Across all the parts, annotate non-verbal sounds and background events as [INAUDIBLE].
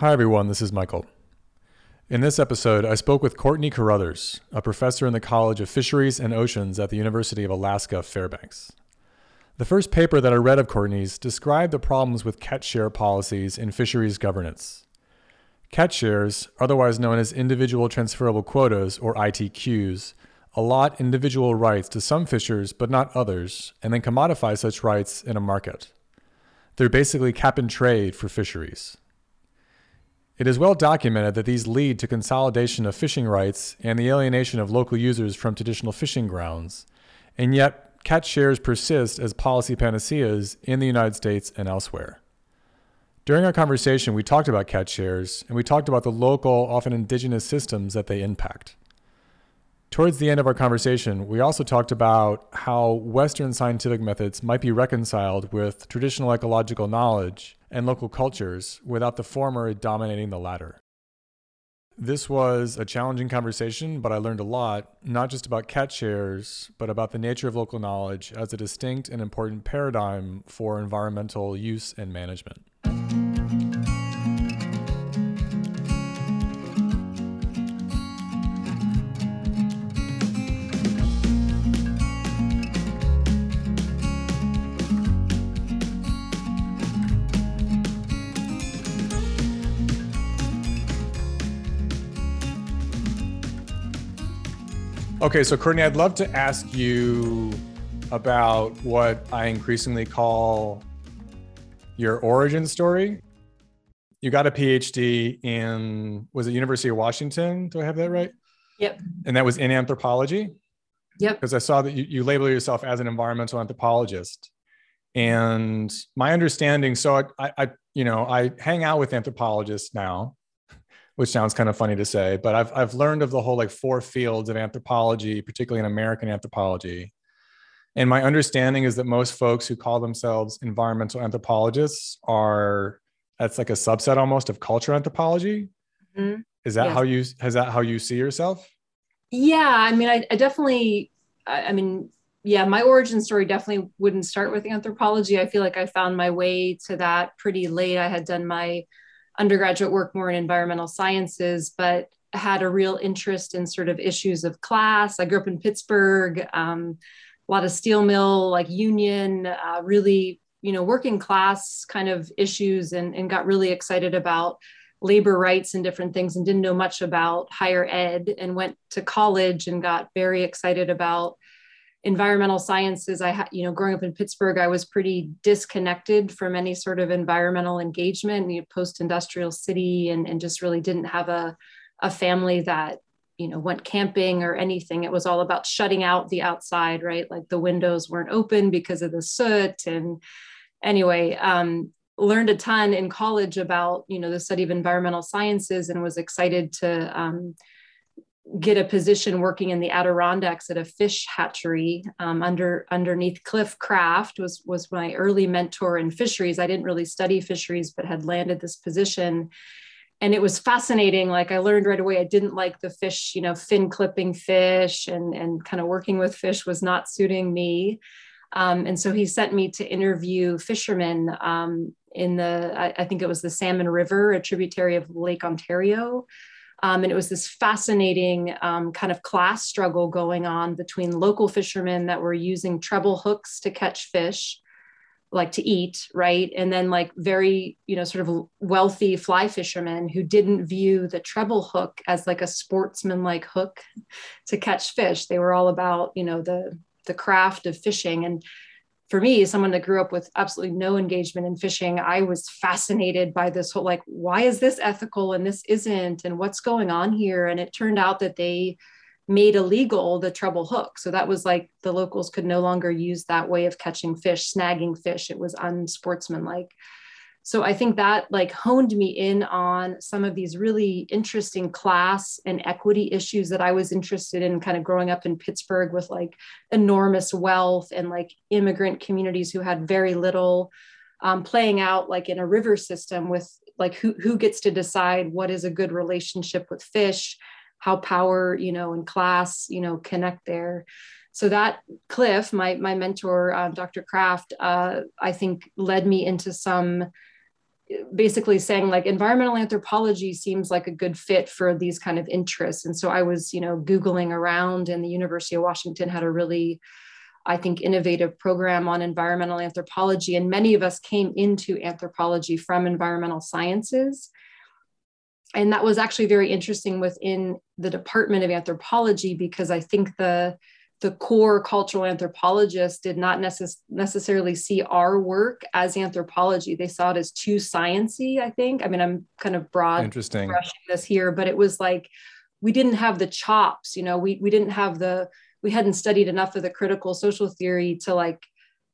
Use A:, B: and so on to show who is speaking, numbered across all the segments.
A: Hi, everyone. This is Michael. In this episode, I spoke with Courtney Carothers, a professor in the College of Fisheries and Oceans at the University of Alaska Fairbanks. The first paper that I read of Courtney's described the problems with catch share policies in fisheries governance. Catch shares, otherwise known as individual transferable quotas or ITQs, allot individual rights to some fishers but not others, and then commodify such rights in a market. They're basically cap and trade for fisheries. It is well documented that these lead to consolidation of fishing rights and the alienation of local users from traditional fishing grounds. And yet, catch shares persist as policy panaceas in the United States and elsewhere. During our conversation, we talked about catch shares and we talked about the local, often indigenous systems that they impact. Towards the end of our conversation, we also talked about how Western scientific methods might be reconciled with traditional ecological knowledge and local cultures without the former dominating the latter. This was a challenging conversation, but I learned a lot, not just about catch shares, but about the nature of local knowledge as a distinct and important paradigm for environmental use and management. Okay, so Courtney, I'd love to ask you about what I increasingly call your origin story. You got a PhD in was it University of Washington? Do I have that right?
B: Yep.
A: And that was in anthropology.
B: Yep.
A: Because I saw that you, you label yourself as an environmental anthropologist. And my understanding, so I, I, you know, I hang out with anthropologists now, which sounds kind of funny to say, but I've I've learned of the whole like four fields of anthropology, particularly in American anthropology. And my understanding is that most folks who call themselves environmental anthropologists are that's like a subset almost of culture anthropology. Mm-hmm. Is that yes. how you is that how you see yourself?
B: Yeah, I mean, I, I definitely, I, I mean, yeah, my origin story definitely wouldn't start with anthropology. I feel like I found my way to that pretty late. I had done my undergraduate work more in environmental sciences, but had a real interest in sort of issues of class. I grew up in Pittsburgh, um, a lot of steel mill, like union, uh, really, you know, working class kind of issues, and, and got really excited about labor rights and different things and didn't know much about higher ed and went to college and got very excited about environmental sciences i had you know growing up in pittsburgh i was pretty disconnected from any sort of environmental engagement you know, post-industrial city and, and just really didn't have a, a family that you know went camping or anything. It was all about shutting out the outside right? Like the windows weren't open because of the soot. And anyway um, learned a ton in college about you know the study of environmental sciences and was excited to um, get a position working in the Adirondacks at a fish hatchery um, under underneath Cliff Kraft was was my early mentor in fisheries. I didn't really study fisheries, but had landed this position, and it was fascinating. Like I learned right away, I didn't like the fish, you know, fin clipping fish, and and kind of working with fish was not suiting me. Um, and so he sent me to interview fishermen um, in the I, I think it was the Salmon River, a tributary of Lake Ontario. Um, and it was this fascinating um, kind of class struggle going on between local fishermen that were using treble hooks to catch fish, like to eat, right? And then like very, you know, sort of wealthy fly fishermen who didn't view the treble hook as like a sportsman-like hook [LAUGHS] to catch fish. They were all about, you know, the the craft of fishing. And for me, someone that grew up with absolutely no engagement in fishing, I was fascinated by this whole like, why is this ethical and this isn't, and what's going on here? And it turned out that they made illegal the treble hook. So that was like the locals could no longer use that way of catching fish, snagging fish. It was unsportsmanlike so i think that like honed me in on some of these really interesting class and equity issues that i was interested in kind of growing up in pittsburgh with like enormous wealth and like immigrant communities who had very little um, playing out like in a river system with like who, who gets to decide what is a good relationship with fish how power you know and class you know connect there. So that cliff my my mentor uh, dr kraft uh, i think led me into some basically saying like environmental anthropology seems like a good fit for these kind of interests. And so i was you know googling around and the university of washington had a really i think innovative program on environmental anthropology. And many of us came into anthropology from environmental sciences. And that was actually very interesting within the department of anthropology because i think the the core cultural anthropologists did not necess- necessarily see our work as anthropology. They saw it as too sciency, I think. I mean, I'm kind of broad
A: Interesting.
B: brushing this here, but it was like we didn't have the chops, you know, we we didn't have the we hadn't studied enough of the critical social theory to like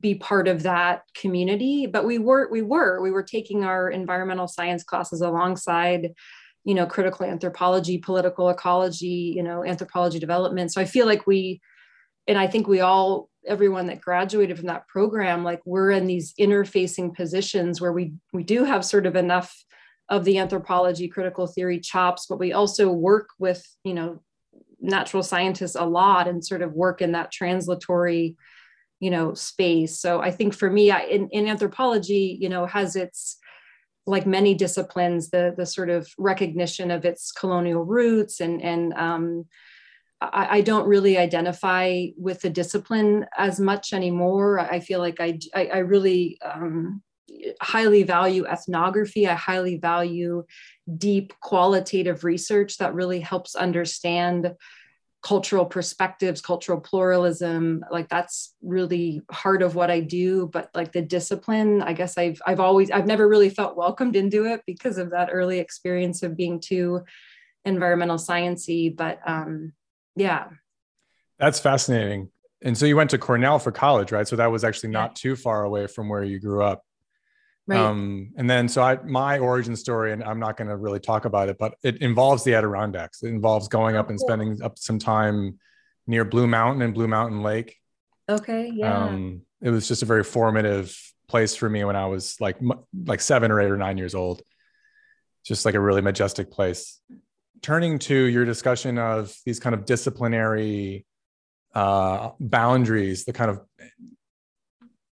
B: be part of that community, but we were we were we were taking our environmental science classes alongside you know critical anthropology political ecology you know anthropology development so i feel like we and I think we all, everyone that graduated from that program, like we're in these interfacing positions where we we do have sort of enough of the anthropology critical theory chops, but we also work with, you know, natural scientists a lot and sort of work in that translatory, you know, space. So I think for me, I, in, in anthropology, you know, has its like many disciplines, the the sort of recognition of its colonial roots and and um, I, I, don't really identify with the discipline as much anymore. I feel like I, I, I really um, highly value ethnography. I highly value deep qualitative research that really helps understand cultural perspectives, cultural pluralism. Like that's really heart of what I do. But like the discipline, I guess I've I've always I've never really felt welcomed into it because of that early experience of being too environmental sciency. But um, yeah.
A: That's fascinating. And so you went to Cornell for college, right? So that was actually not too far away from where you grew up. Right. Um, and then, so I, my origin story, and I'm not going to really talk about it, but it involves the Adirondacks. It involves going up and spending up some time near Blue Mountain and Blue Mountain Lake.
B: Okay. Yeah. Um,
A: it was just a very formative place for me when I was like, like seven or eight or nine years old. Just like a really majestic place turning to your discussion of these kind of disciplinary uh, boundaries, the kind of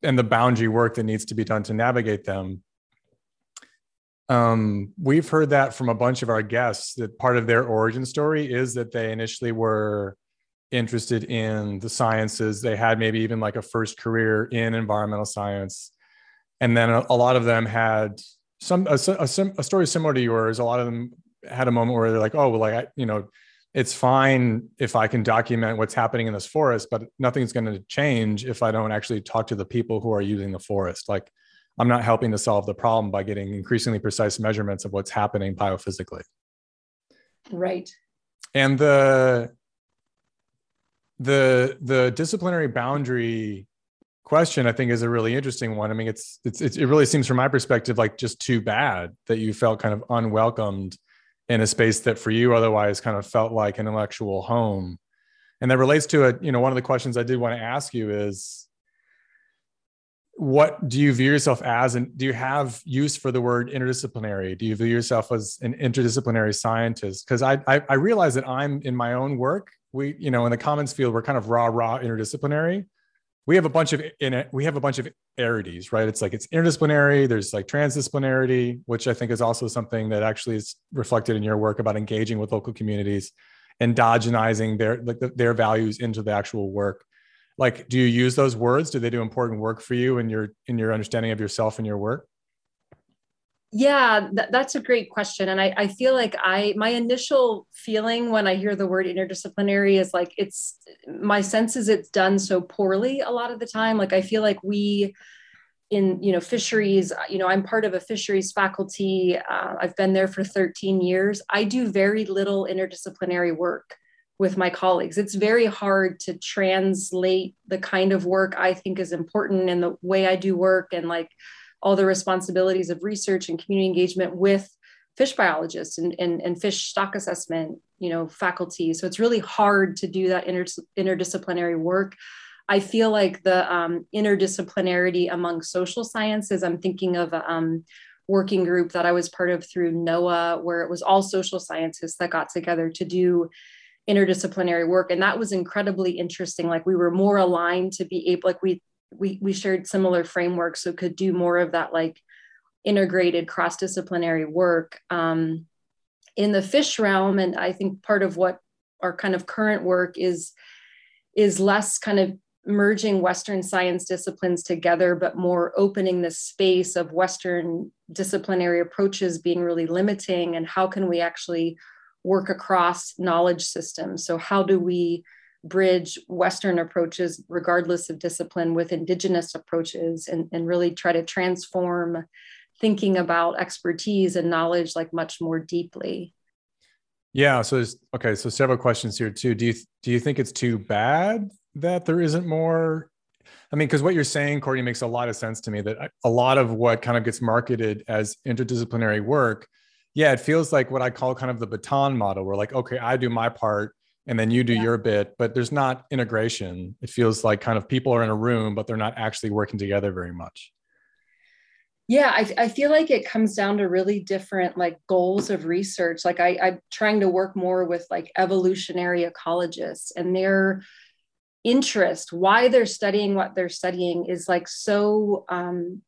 A: and the boundary work that needs to be done to navigate them. Um, we've heard that from a bunch of our guests that part of their origin story is that they initially were interested in the sciences. They had maybe even like a first career in environmental science. And then a, a lot of them had some a, a, a, story similar to yours. A lot of them had a moment where they're like, oh, well, like, I, you know, it's fine if I can document what's happening in this forest, but nothing's going to change if I don't actually talk to the people who are using the forest. Like, I'm not helping to solve the problem by getting increasingly precise measurements of what's happening biophysically.
B: Right.
A: And the the the disciplinary boundary question i think is a really interesting one i mean it's, it's it's it really seems from my perspective like just too bad that you felt kind of unwelcomed in a space that for you otherwise kind of felt like an intellectual home. And that relates to it you know one of the questions i did want to ask you is what do you view yourself as and do you have use for the word interdisciplinary? Do you view yourself as an interdisciplinary scientist? Because I, I, I realize that i'm in my own work. We you know in the commons field we're kind of raw raw interdisciplinary we have a bunch of in it we have a bunch of arities right? It's like it's interdisciplinary there's like transdisciplinarity which i think is also something that actually is reflected in your work about engaging with local communities endogenizing their like the, their values into the actual work. Like do you use those words? Do they do important work for you in your in your understanding of yourself and your work
B: yeah, th- that's a great question. And I, I feel like I, my initial feeling when I hear the word interdisciplinary is like, it's my sense is it's done so poorly a lot of the time. Like, I feel like we, in you know fisheries you know i'm part of a fisheries faculty uh, i've been there for 13 years i do very little interdisciplinary work with my colleagues it's very hard to translate the kind of work i think is important and the way i do work and like all the responsibilities of research and community engagement with fish biologists and, and, and fish stock assessment you know faculty. So it's really hard to do that inter, interdisciplinary work. I feel like the um, interdisciplinarity among social sciences i'm thinking of a um, working group that i was part of through noaa where it was all social scientists that got together to do interdisciplinary work. And that was incredibly interesting. Like we were more aligned to be able like we we we shared similar frameworks so could do more of that like integrated cross-disciplinary work. Um, in the fish realm and i think part of what our kind of current work is is less kind of merging western science disciplines together but more opening the space of western disciplinary approaches being really limiting and how can we actually work across knowledge systems? So how do we bridge Western approaches, regardless of discipline, with Indigenous approaches and, and really try to transform thinking about expertise and knowledge like much more deeply.
A: Yeah. So okay. So several questions here too. Do you do you think it's too bad that there isn't more? I mean, because what you're saying, Courtney, makes a lot of sense to me. That uh, a lot of what kind of gets marketed as interdisciplinary work, yeah, it feels like what I call kind of the baton model, where like, okay, I do my part, and then you do yeah. your bit but there's not integration. It feels like kind of people are in a room but they're not actually working together very much.
B: Yeah I, I feel like it comes down to really different like goals of research. Like I, i'm trying to work more with like evolutionary ecologists and their interest why they're studying what they're studying is like so um,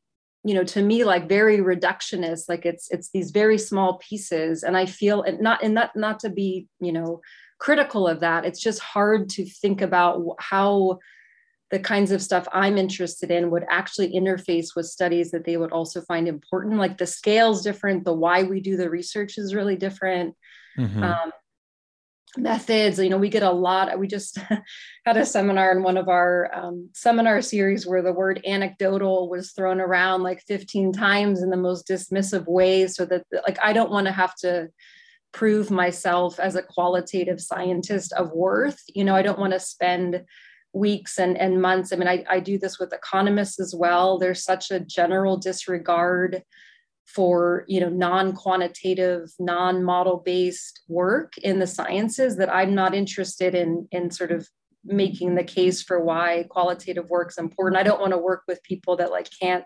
B: you know to me like very reductionist. Like it's it's these very small pieces and i feel and not and not not to be you know critical of that. It's just hard to think about how the kinds of stuff I'm interested in would actually interface with studies that they would also find important. Like the scale's different, the why we do the research is really different. Mm-hmm. Um, methods, you know, we get a lot. We just [LAUGHS] had a seminar in one of our um, seminar series where the word anecdotal was thrown around like 15 times in the most dismissive way. So that, like, I don't want to have to prove myself as a qualitative scientist of worth. You know, I don't want to spend weeks and, and months. I mean, I, I do this with economists as well. There's such a general disregard for you know non-quantitative non-model based work in the sciences that i'm not interested in in sort of making the case for why qualitative work is important i don't want to work with people that like can't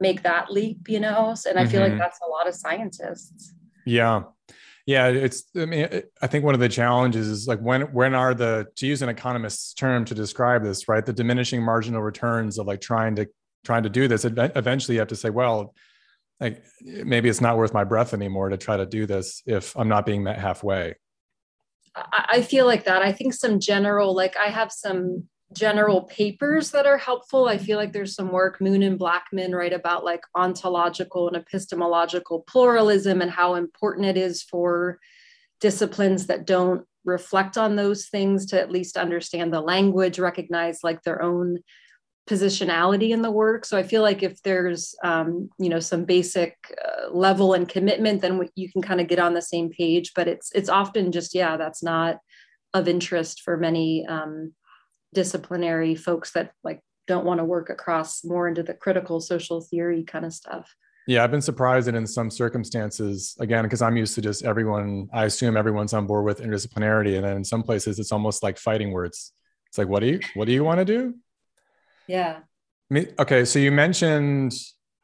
B: make that leap you know and i feel mm-hmm. like that's a lot of scientists
A: yeah yeah, it's. I mean, I think one of the challenges is like when when are the to use an economist's term to describe this, right? The diminishing marginal returns of like trying to trying to do this. Eventually, you have to say, well, like maybe it's not worth my breath anymore to try to do this if I'm not being met halfway.
B: I feel like that. I think some general, like I have some general papers that are helpful. I feel like there's some work Moon and Blackman write about like ontological and epistemological pluralism and how important it is for disciplines that don't reflect on those things to at least understand the language, recognize like their own positionality in the work. So I feel like if there's um, you know some basic uh, level and commitment, then you can kind of get on the same page. But it's it's often just yeah, that's not of interest for many um, disciplinary folks that like don't want to work across more into the critical social theory kind of stuff.
A: Yeah, I've been surprised that in some circumstances, again, because I'm used to just everyone, I assume everyone's on board with interdisciplinarity. And then in some places it's almost like fighting words. It's like, what do you what do you want to do?
B: Yeah.
A: Okay. So you mentioned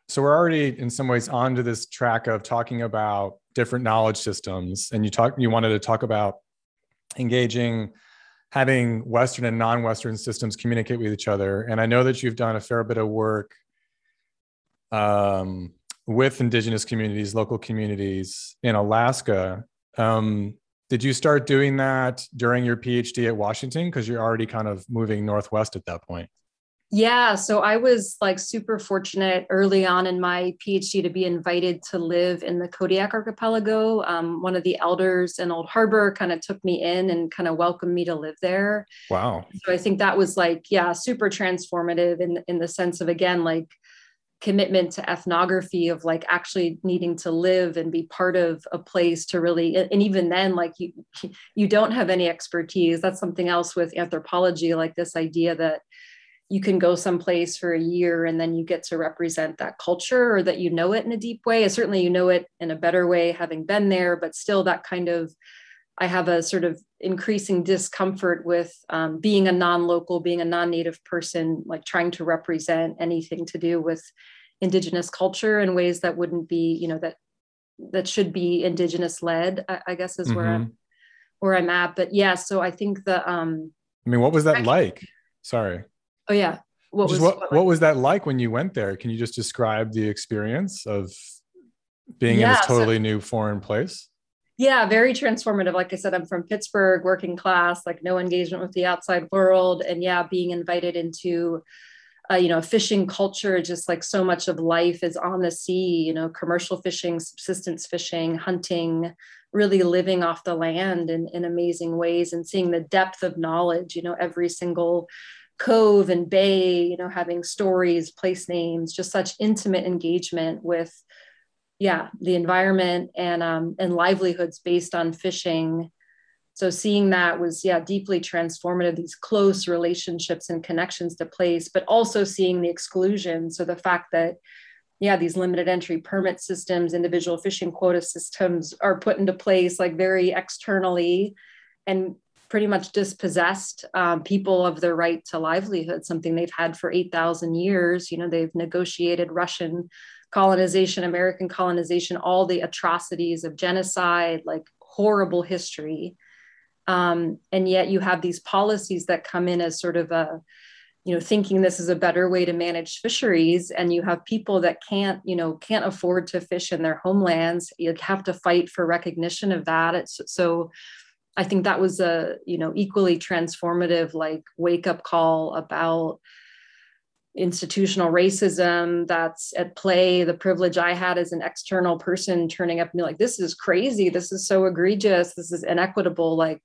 A: so we're already in some ways onto this track of talking about different knowledge systems. And you talk you wanted to talk about engaging having Western and non-Western systems communicate with each other. And I know that you've done a fair bit of work um, with indigenous communities, local communities in Alaska. Um, did you start doing that during your PhD at Washington? Because you're already kind of moving northwest at that point.
B: Yeah, so I was like super fortunate early on in my PhD to be invited to live in the Kodiak archipelago. Um, one of the elders in Old Harbor kind of took me in and kind of welcomed me to live there.
A: Wow.
B: So I think that was like, yeah, super transformative in, in the sense of, again, like commitment to ethnography of like actually needing to live and be part of a place to really and even then like you you don't have any expertise that's something else with anthropology like this idea that you can go someplace for a year and then you get to represent that culture or that you know it in a deep way. And certainly you know it in a better way having been there, but still that kind of, I have a sort of increasing discomfort with um, being a non-local, being a non-native person, like trying to represent anything to do with indigenous culture in ways that wouldn't be, you know, that that should be indigenous led. I, I guess is mm-hmm. where I'm where I'm at. But yeah, so I think the. Um,
A: I mean, what was that like? Sorry.
B: Oh yeah.
A: What was what, what, what was that like when you went there? Can you just describe the experience of being yeah, in this totally so, new foreign place?
B: Yeah, very transformative. Like I said, I'm from Pittsburgh, working class, like no engagement with the outside world. And yeah, being invited into uh, you know, fishing culture, just like so much of life is on the sea, you know, commercial fishing, subsistence fishing, hunting, really living off the land in, in amazing ways and seeing the depth of knowledge, you know, every single cove and bay, you know, having stories, place names, just such intimate engagement with, yeah, the environment and um, and livelihoods based on fishing. So seeing that was yeah deeply transformative these close relationships and connections to place but also seeing the exclusion. So the fact that yeah these limited entry permit systems individual fishing quota systems are put into place like very externally and pretty much dispossessed um, people of their right to livelihood something they've had for 8000 years. You know they've negotiated russian colonization american colonization all the atrocities of genocide like horrible history. Um, and yet you have these policies that come in as sort of a you know thinking this is a better way to manage fisheries and you have people that can't you know can't afford to fish in their homelands. You have to fight for recognition of that. It's, so i think that was a you know equally transformative like wake up call about institutional racism that's at play. The privilege i had as an external person turning up and be like this is crazy. This is so egregious. This is inequitable. Like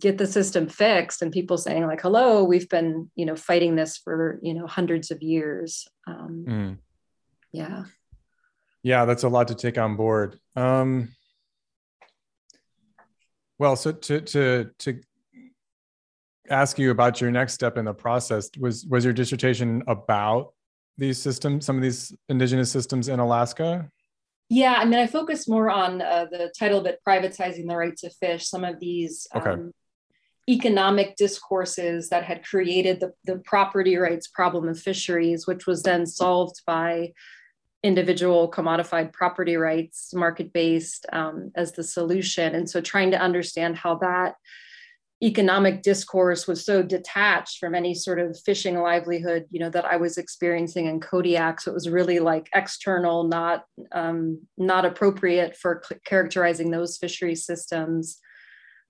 B: get the system fixed and people saying like hello we've been you know fighting this for you know hundreds of years. Um, mm. yeah.
A: Yeah that's a lot to take on board. Um, well so to to to ask you about your next step in the process was was your dissertation about these systems some of these indigenous systems in alaska
B: yeah i mean i focus more on uh, the title of it privatizing the right to fish some of these okay. um, economic discourses that had created the, the property rights problem of fisheries, which was then solved by individual commodified property rights, market based, um, as the solution. And so trying to understand how that economic discourse was so detached from any sort of fishing livelihood you know that i was experiencing in kodiak so it was really like external not um, not appropriate for characterizing those fishery systems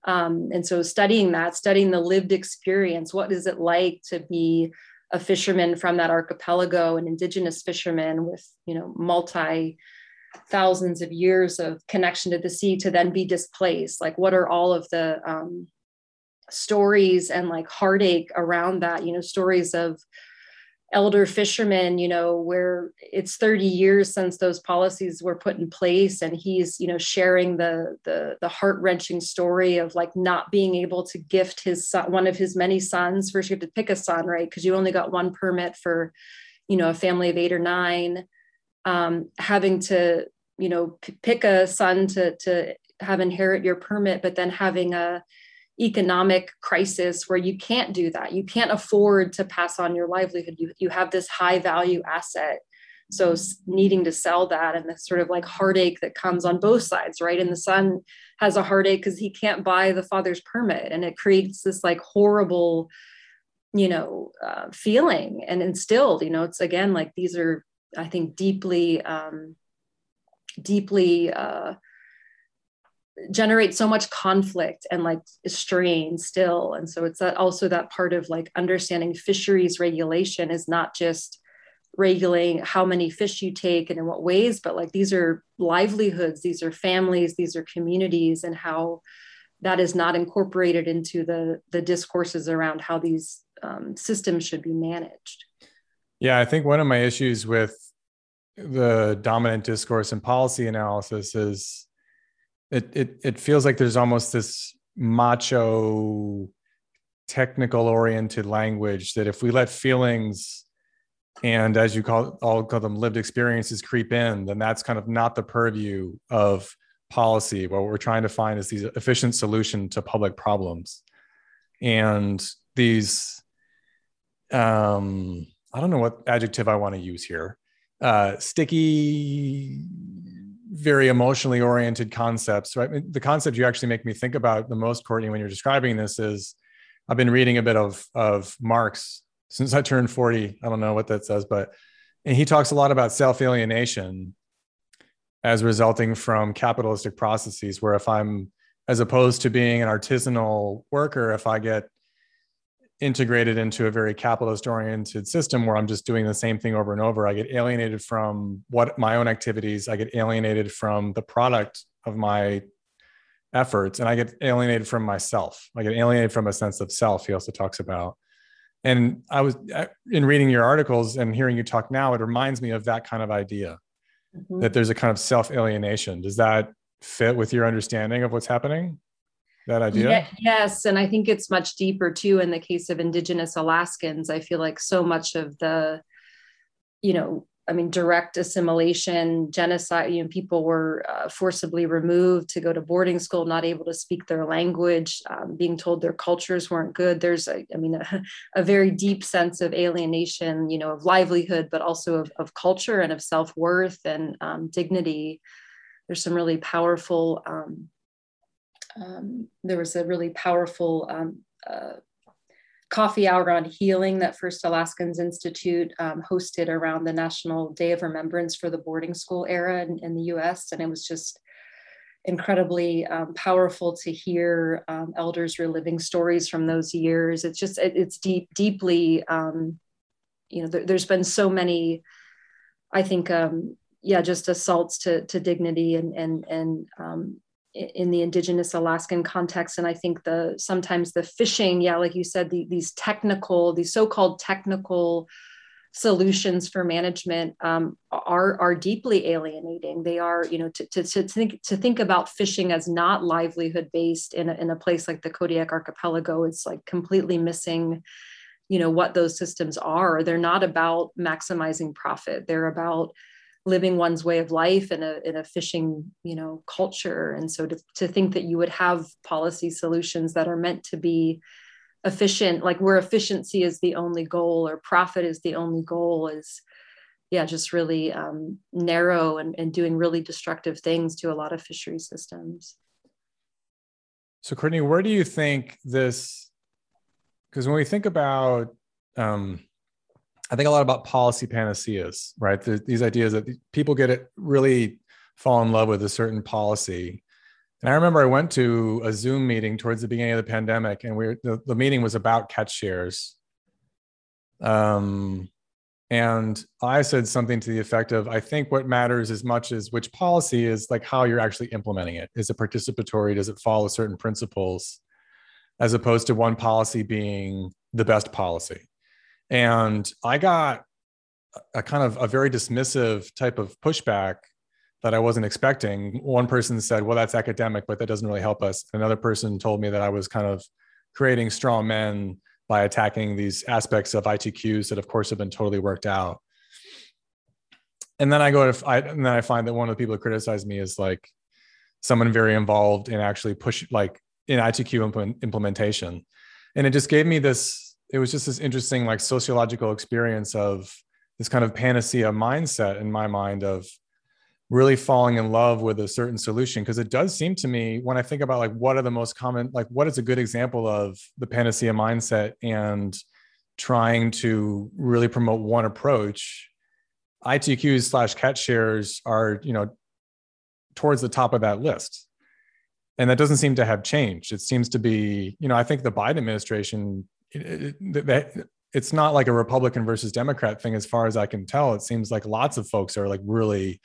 B: um, and so studying that, studying the lived experience, what is it like to be a fisherman from that archipelago, an indigenous fisherman with, you know, multi thousands of years of connection to the sea to then be displaced? Like, what are all of the um, stories and like heartache around that? You know, stories of elder fishermen you know where it's 30 years since those policies were put in place and he's you know sharing the the, the heart-wrenching story of like not being able to gift his son one of his many sons first you have to pick a son right? Because you only got one permit for you know a family of eight or nine. Um, having to you know p- pick a son to to have inherit your permit but then having a economic crisis where you can't do that. You can't afford to pass on your livelihood. You, you have this high value asset. So needing to sell that and the sort of like heartache that comes on both sides, right? And the son has a heartache because he can't buy the father's permit. And it creates this like horrible, you know, uh, feeling and instilled, you know, it's again, like these are, I think, deeply, um, deeply, uh, generate so much conflict and like strain still. And so it's that also that part of like understanding fisheries regulation is not just regulating how many fish you take and in what ways but like these are livelihoods these are families these are communities and how that is not incorporated into the the discourses around how these um, systems should be managed.
A: Yeah i think one of my issues with the dominant discourse and policy analysis is it it it feels like there's almost this macho technical oriented language that if we let feelings and as you call all call them lived experiences creep in then that's kind of not the purview of policy. What we're trying to find is these efficient solution to public problems. And these um i don't know what adjective i want to use here. Uh sticky very emotionally oriented concepts, right? The concept you actually make me think about the most, Courtney, when you're describing this is I've been reading a bit of, of Marx since I turned 40. I don't know what that says, but and he talks a lot about self alienation as resulting from capitalistic processes where if i'm as opposed to being an artisanal worker if i get integrated into a very capitalist oriented system where i'm just doing the same thing over and over. I get alienated from what my own activities i get alienated from the product of my efforts and i get alienated from myself. I get alienated from a sense of self he also talks about. And i was in reading your articles and hearing you talk now it reminds me of that kind of idea mm-hmm. that there's a kind of self alienation does that fit with your understanding of what's happening that idea yeah,
B: yes and i think it's much deeper too in the case of indigenous alaskans i feel like so much of the you know I mean, direct assimilation, genocide, you know, people were uh, forcibly removed to go to boarding school, not able to speak their language, um, being told their cultures weren't good. There's, a, I mean, a, [LAUGHS] a, very deep sense of alienation, you know, of livelihood, but also of, of culture and of self worth and um, dignity. There's some really powerful, um, um, there was a really powerful um, uh, coffee hour on healing that First Alaskans Institute um, hosted around the National Day of Remembrance for the boarding school era in, in the US. And it was just incredibly um, powerful to hear um, elders reliving stories from those years. It's just, it, it's deep, deeply, um, you know, there, has been so many, I think, um, yeah, just assaults to, to dignity and, and, and um, in the indigenous alaskan context. And i think the sometimes the fishing yeah like you said the, these technical these so-called technical solutions for management um, are are deeply alienating. They are you know to, to, to think to think about fishing as not livelihood based in a, in a place like the kodiak archipelago it's like completely missing you know what those systems are. They're not about maximizing profit. They're about living one's way of life in a in a fishing you know culture. And so to, to think that you would have policy solutions that are meant to be efficient like where efficiency is the only goal or profit is the only goal is yeah just really um, narrow and, and doing really destructive things to a lot of fishery systems.
A: So courtney where do you think this because when we think about um, I think a lot about policy panaceas, right? The, these ideas that people get it really fall in love with a certain policy. And I remember I went to a Zoom meeting towards the beginning of the pandemic, and we the, the meeting was about catch shares. Um, and I said something to the effect of, I think what matters as much as which policy is like how you're actually implementing it. Is it participatory? Does it follow certain principles? As opposed to one policy being the best policy. And I got a kind of a very dismissive type of pushback that I wasn't expecting. One person said, Well, that's academic, but that doesn't really help us. Another person told me that I was kind of creating straw men by attacking these aspects of ITQs that, of course, have been totally worked out. And then I go to, I, and then I find that one of the people who criticized me is like someone very involved in actually push, like in ITQ implement, implementation. And it just gave me this it was just this interesting like sociological experience of this kind of panacea mindset in my mind of really falling in love with a certain solution. Because it does seem to me when i think about like what are the most common like what is a good example of the panacea mindset and trying to really promote one approach itqs slash catch shares are you know towards the top of that list. And that doesn't seem to have changed. It seems to be you know i think the biden administration it, it, it's not like a Republican versus Democrat thing, as far as I can tell. It seems like lots of folks are like really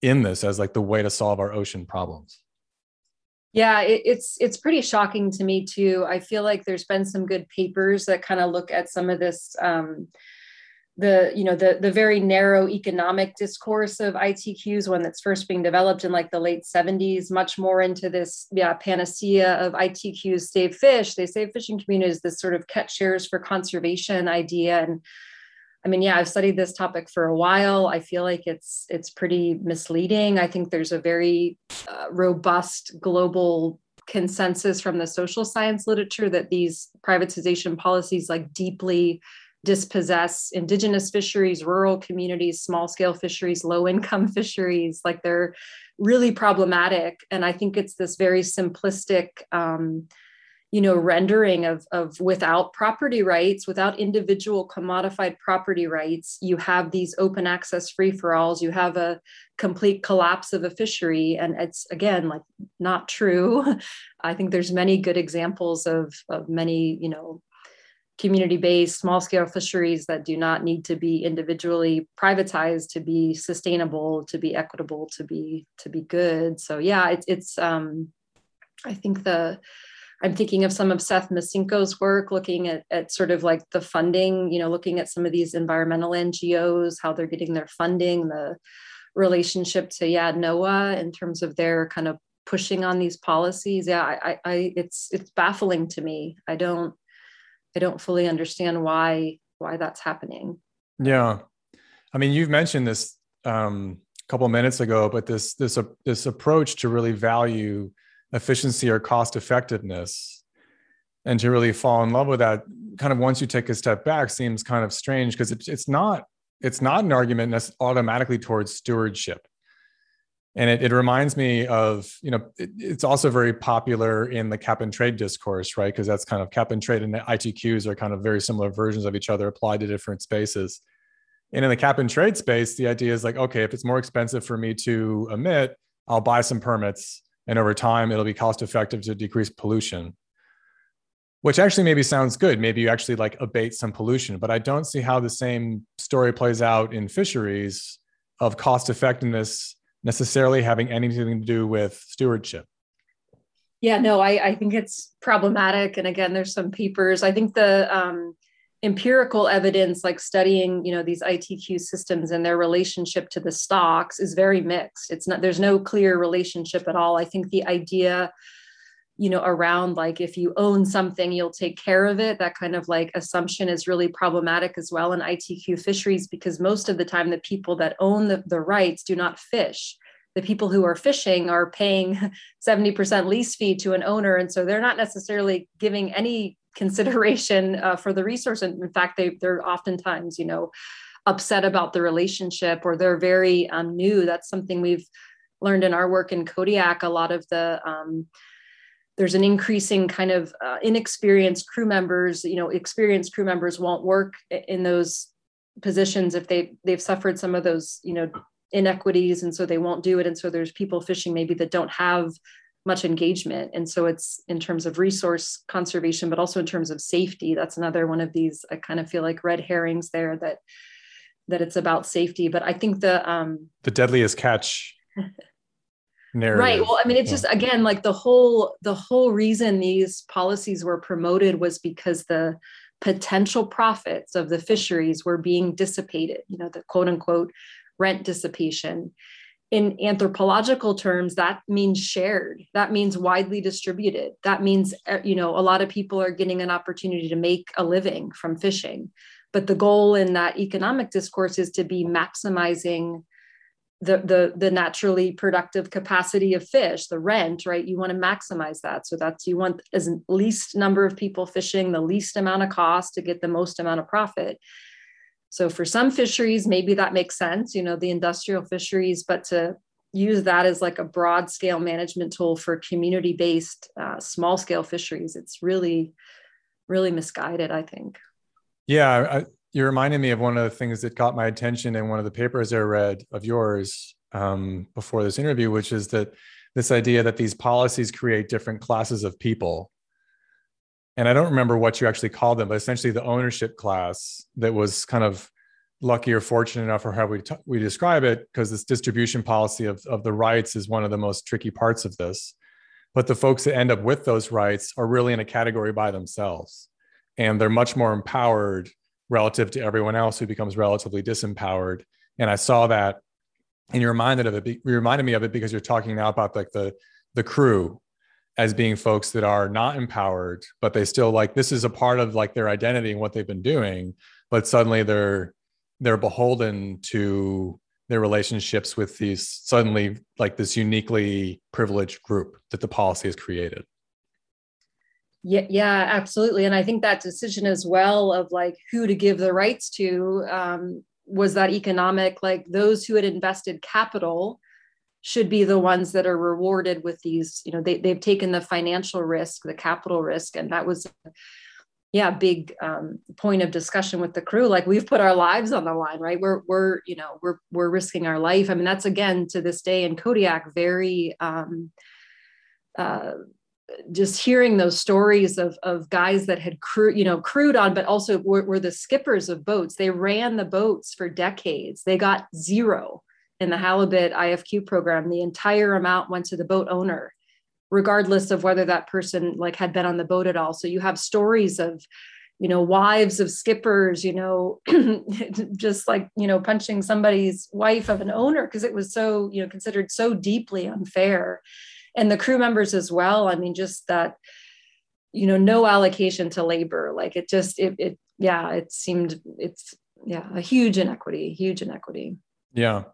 A: in this as like the way to solve our ocean problems.
B: Yeah, it, it's it's pretty shocking to me too. I feel like there's been some good papers that kind of look at some of this um, the you know the the very narrow economic discourse of ITQs one that's first being developed in like the late 70s much more into this yeah panacea of ITQs save fish they save fishing communities this sort of catch shares for conservation idea. And I mean yeah I've studied this topic for a while. I feel like it's it's pretty misleading. I think there's a very uh, robust global consensus from the social science literature that these privatization policies like deeply dispossess indigenous fisheries, rural communities, small scale fisheries, low income [LAUGHS] fisheries. Like they're really problematic. And I think it's this very simplistic, um, you know rendering of of without property rights without individual commodified property rights you have these open access free for alls you have a complete collapse of a fishery and it's again like not true [LAUGHS] i think there's many good examples of of many you know community based small scale fisheries that do not need to be individually privatized to be sustainable to be equitable to be to be good so yeah it's it's um i think the I'm thinking of some of Seth Macinko's work, looking at, at sort of like the funding, you know, looking at some of these environmental NGOs, how they're getting their funding, the relationship to yeah NOAA in terms of their kind of pushing on these policies. Yeah, I, I it's it's baffling to me. I don't I don't fully understand why why that's happening.
A: Yeah, I mean, you've mentioned this um, a couple minutes ago, but this this uh, this approach to really value efficiency or cost effectiveness and to really fall in love with that kind of once you take a step back seems kind of strange because it, it's not it's not an argument that's automatically towards stewardship and it, it reminds me of you know it, it's also very popular in the cap and trade discourse right? Because that's kind of cap and trade and itqs are kind of very similar versions of each other applied to different spaces. And in the cap and trade space the idea is like okay if it's more expensive for me to emit i'll buy some permits and over time it'll be cost effective to decrease pollution. Which actually maybe sounds good. Maybe you actually like abate some pollution but i don't see how the same story plays out in fisheries of cost effectiveness necessarily having anything to do with stewardship.
B: Yeah no i, I think it's problematic. And again there's some papers. I think the um, empirical evidence like studying you know these itq systems and their relationship to the stocks is very mixed. It's not there's no clear relationship at all. I think the idea you know around like if you own something you'll take care of it that kind of like assumption is really problematic as well in itq fisheries because most of the time the people that own the, the rights do not fish the people who are fishing are paying [LAUGHS] 70% lease fee to an owner and so they're not necessarily giving any [LAUGHS] consideration uh, for the resource. And in fact, they, they're oftentimes, you know, upset about the relationship or they're very um, new. That's something we've learned in our work in Kodiak. A lot of the, um, there's an increasing kind of uh, inexperienced crew members, you know, experienced crew members won't work in those positions if they they've suffered some of those, you know, inequities and so they won't do it and so there's people fishing maybe that don't have much engagement. And so it's in terms of resource conservation, but also in terms of safety. That's another one of these, I kind of feel like red herrings there that that it's about safety. But I think the um
A: the deadliest catch [LAUGHS] narrative.
B: Right. Well, I mean, it's just again like the whole the whole reason these policies were promoted was because the potential profits of the fisheries were being dissipated, you know, the quote unquote rent dissipation in anthropological terms that means shared that means widely distributed that means uh, you know a lot of people are getting an opportunity to make a living from fishing but the goal in that economic discourse is to be maximizing the, the the naturally productive capacity of fish the rent right? You want to maximize that. So that's you want as least number of people fishing the least amount of cost to get the most amount of profit. So for some fisheries, maybe that makes sense, you know, the industrial fisheries, but to use that as like a broad scale management tool for community based uh, small scale fisheries, it's really, really misguided, I think.
A: Yeah, I, you reminded me of one of the things that caught my attention in one of the papers I read of yours um, before this interview, which is that this idea that these policies create different classes of people and I don't remember what you actually called them, but essentially the ownership class that was kind of lucky or fortunate enough, or how we t- we describe it, because this distribution policy of of the rights is one of the most tricky parts of this. But the folks that end up with those rights are really in a category by themselves, and they're much more empowered relative to everyone else who becomes relatively disempowered. And I saw that, and you reminded of it. You reminded me of it because you're talking now about like the the crew as being folks that are not empowered but they still like this is a part of like their identity and what they've been doing but suddenly they're they're beholden to their relationships with these suddenly like this uniquely privileged group that the policy has created
B: yeah yeah absolutely and i think that decision as well of like who to give the rights to um, was that economic like those who had invested capital should be the ones that are rewarded with these you know they, they've taken the financial risk the capital risk and that was yeah big um, point of discussion with the crew like we've put our lives on the line right? We're we're you know we're we're risking our life i mean that's again to this day in kodiak very um, uh, just hearing those stories of, of guys that had crew, you know, crewed on, but also were, were the skippers of boats. They ran the boats for decades. They got zero in the halibut IFQ program. The entire amount went to the boat owner, regardless of whether that person like had been on the boat at all. So you have stories of, you know, wives of skippers, you know, [CLEARS THROAT] just like, you know, punching somebody's wife of an owner because it was so, you know, considered so deeply unfair and the crew members as well. I mean just that you know no allocation to labor like it just it, it yeah it seemed it's yeah a huge inequity huge inequity.
A: Yeah.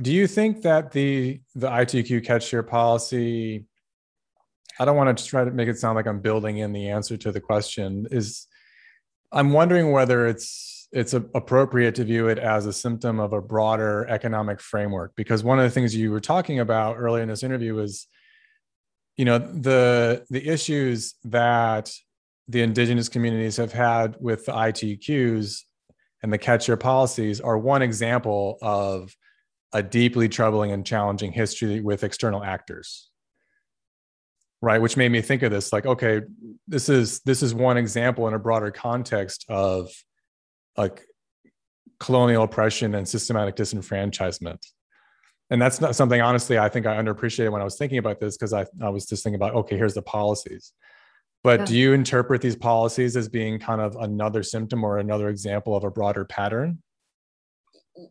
A: Do you think that the the itq catch share policy? I don't want to try to make it sound like i'm building in the answer to the question. Is i'm wondering whether it's it's a, appropriate to view it as a symptom of a broader economic framework because one of the things you were talking about earlier in this interview was you know the the issues that the indigenous communities have had with the ITQs and the catch share policies are one example of a deeply troubling and challenging history with external actors. Right? Which made me think of this like okay this is this is one example in a broader context of like colonial oppression and systematic disenfranchisement. And that's not something honestly i think i underappreciated when i was thinking about this because I, I was just thinking about okay here's the policies. But yeah. do you interpret these policies as being kind of another symptom or another example of a broader pattern?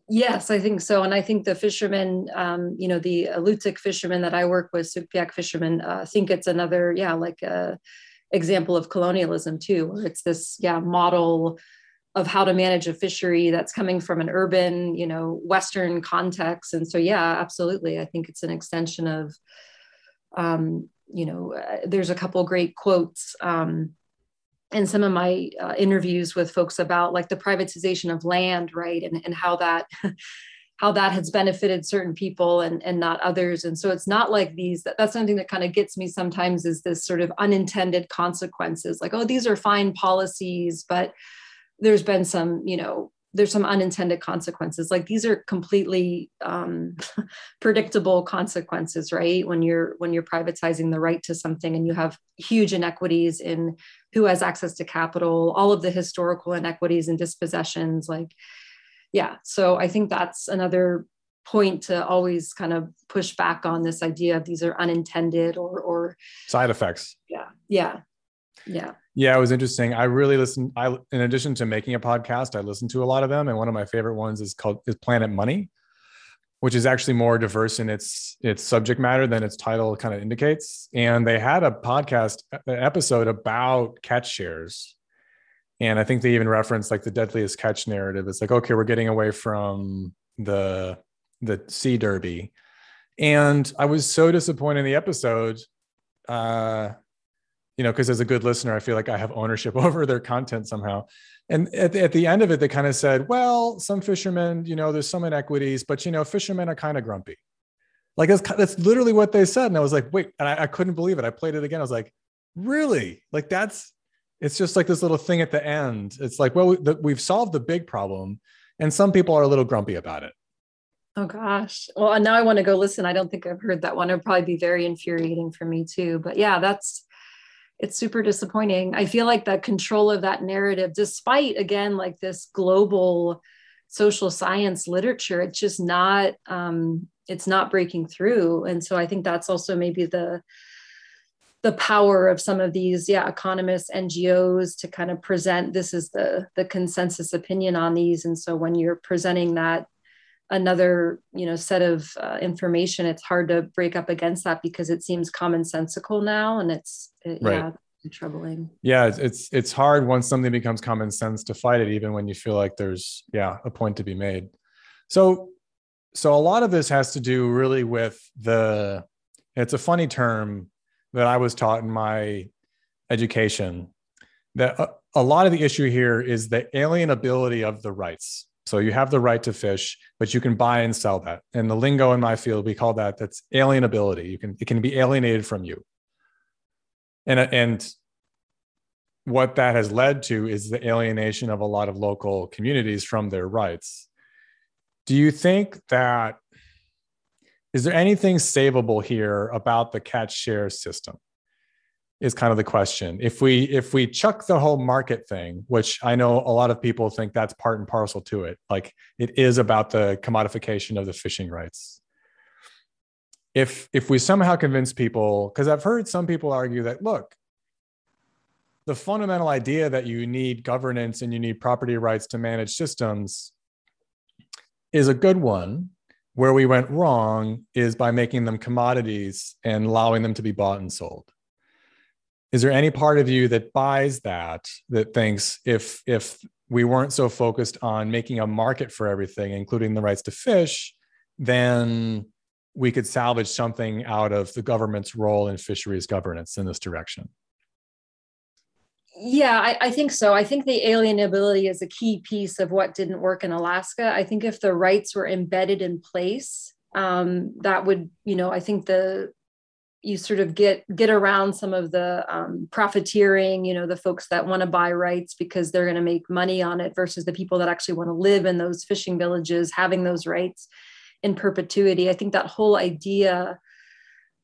B: Yes i think so. And i think the fishermen um, you know the alutiiq fishermen that i work with sugpiaq fishermen uh, think it's another yeah like a example of colonialism too where it's this yeah model of how to manage a fishery that's coming from an urban, you know, Western context. And so, yeah, absolutely. I think it's an extension of, um, you know, uh, there's a couple great quotes um, in some of my uh, interviews with folks about like the privatization of land, right, and and how that. [LAUGHS] how that has benefited certain people and, and not others. And so it's not like these, that, that's something that kind of gets me sometimes is this sort of unintended consequences, like, oh, these are fine policies, but there's been some, you know, there's some unintended consequences. Like these are completely um, [LAUGHS] predictable consequences, right? When you're when you're privatizing the right to something, and you have huge inequities in who has access to capital, all of the historical inequities and dispossessions. Like, yeah. So I think that's another point to always kind of push back on this idea of these are unintended or or
A: side effects.
B: Yeah. Yeah. Yeah.
A: Yeah, it was interesting. I really listened. I, in addition to making a podcast, I listened to a lot of them, and one of my favorite ones is called is Planet Money, which is actually more diverse in its its subject matter than its title kind of indicates. And they had a podcast episode about catch shares, and I think they even referenced like the deadliest catch narrative. It's like, okay, we're getting away from the the sea derby, and I was so disappointed in the episode. Uh, you know, because as a good listener, I feel like I have ownership [LAUGHS] over their content somehow. And at, at the end of it, they kind of said, well, some fishermen, you know, there's some inequities, but, you know, fishermen are kind of grumpy. Like that's, that's literally what they said. And I was like, wait, and I, I couldn't believe it. I played it again. I was like, really? Like that's, it's just like this little thing at the end. It's like, well, we, the, we've solved the big problem. And some people are a little grumpy about it.
B: Oh gosh. Well, now I want to go listen. I don't think I've heard that one. It'd probably be very infuriating for me too. But yeah, that's it's super disappointing. I feel like the control of that narrative, despite again, like this global social science literature, it's just not um, it's not breaking through. And so I think that's also maybe the the power of some of these yeah economists ngos to kind of present this is the the consensus opinion on these and so when you're presenting that another you know set of uh, information it's hard to break up against that because it seems commonsensical now and it's it, right. yeah troubling.
A: Yeah it's, it's hard once something becomes common sense to fight it even when you feel like there's yeah a point to be made. So so a lot of this has to do really with the it's a funny term that i was taught in my education that a, a lot of the issue here is the alienability of the rights So you have the right to fish, but you can buy and sell that. And the lingo in my field, we call that that's alienability. You can it can be alienated from you. And and what that has led to is the alienation of a lot of local communities from their rights. Do you think that is there anything savable here about the catch share system? Is kind of the question. If we if we chuck the whole market thing, which I know a lot of people think that's part and parcel to it, like it is about the commodification of the fishing rights. If if we somehow convince people, because I've heard some people argue that look, the fundamental idea that you need governance and you need property rights to manage systems is a good one. Where we went wrong is by making them commodities and allowing them to be bought and sold. Is there any part of you that buys that, that thinks if, if we weren't so focused on making a market for everything, including the rights to fish, then we could salvage something out of the government's role in fisheries governance in this direction?
B: Yeah, I, I, think so. I think the alienability is a key piece of what didn't work in Alaska. I think if the rights were embedded in place, um, that would, you know, I think the you sort of get get around some of the um, profiteering, you know, the folks that want to buy rights because they're going to make money on it versus the people that actually want to live in those fishing villages having those rights in perpetuity. I think that whole idea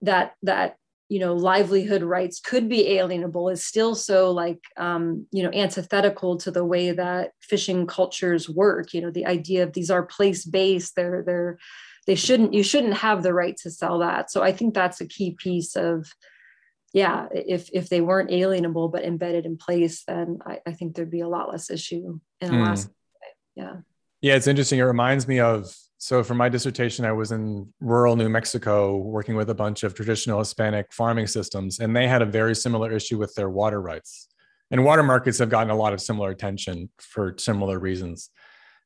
B: that that you know livelihood rights could be alienable is still so like um, you know antithetical to the way that fishing cultures work you know the idea of these are place based they're they're they shouldn't you shouldn't have the right to sell that so i think that's a key piece of yeah if if they weren't alienable but embedded in place then i, I think there'd be a lot less issue in mm. alaska yeah
A: yeah it's interesting it reminds me of so for my dissertation, I was in rural New Mexico working with a bunch of traditional Hispanic farming systems, and they had a very similar issue with their water rights. And water markets have gotten a lot of similar attention for similar reasons.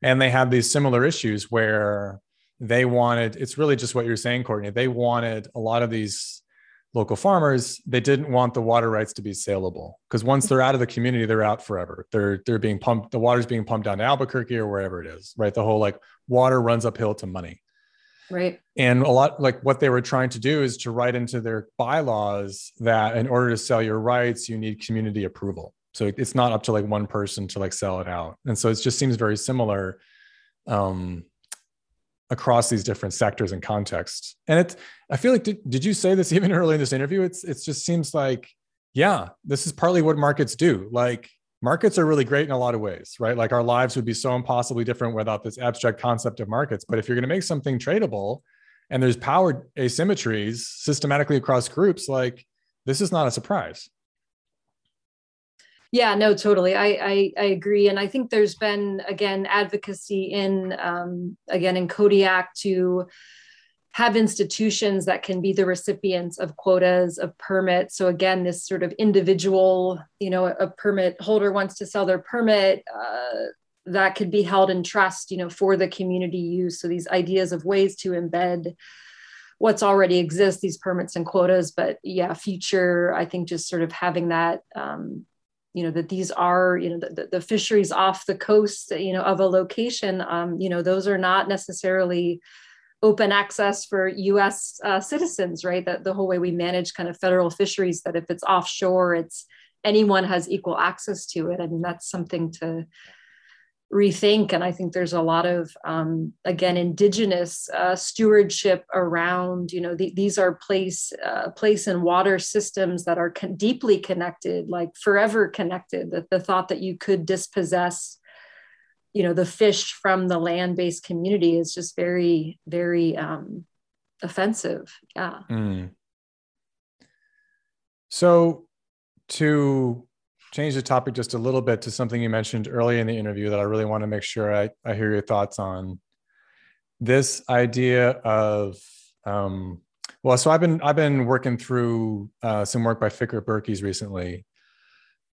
A: And they had these similar issues where they wanted, it's really just what you're saying, Courtney. They wanted a lot of these local farmers, they didn't want the water rights to be saleable because once they're out of the community, they're out forever. They're they're being pumped, the water's being pumped down to Albuquerque or wherever it is, right? The whole like water runs uphill to money.
B: Right.
A: And a lot like what they were trying to do is to write into their bylaws that in order to sell your rights, you need community approval. So it's not up to like one person to like sell it out. And so it just seems very similar. Um, across these different sectors and contexts. And it's, I feel like, did, did you say this [LAUGHS] even early in this interview? It's, it just seems like, yeah, this is partly what markets do. Like markets are really great in a lot of ways, right? Like our lives would be so impossibly different without this abstract concept of markets. But if you're going to make something tradable and there's power asymmetries systematically across groups, like this is not a surprise.
B: Yeah, no, totally. I, I, I agree, and I think there's been again advocacy in um, again in Kodiak to have institutions that can be the recipients of quotas of permits. So again, this sort of individual, you know, a permit holder wants to sell their permit. Uh, that could be held in trust, you know, for the community use. So these ideas of ways to embed what's already exists, these permits and quotas. But yeah, future, I think just sort of having that um, you know that these are you know the, the fisheries off the coast you know of a location um, you know those are not necessarily open access for us uh, citizens right? That the whole way we manage kind of federal fisheries that if it's offshore it's anyone has equal access to it. I mean that's something to rethink and i think there's a lot of um, again indigenous uh, stewardship around you know the, these are place uh, place and water systems that are con- deeply connected like forever connected that the thought that you could dispossess you know the fish from the land-based community is just very very um, offensive yeah mm.
A: so to change the topic just a little bit to something you mentioned early in the interview that I really want to make sure I, I hear your thoughts on. This idea of um, well, so I've been I've been working through uh, some work by Fikret Berkes recently.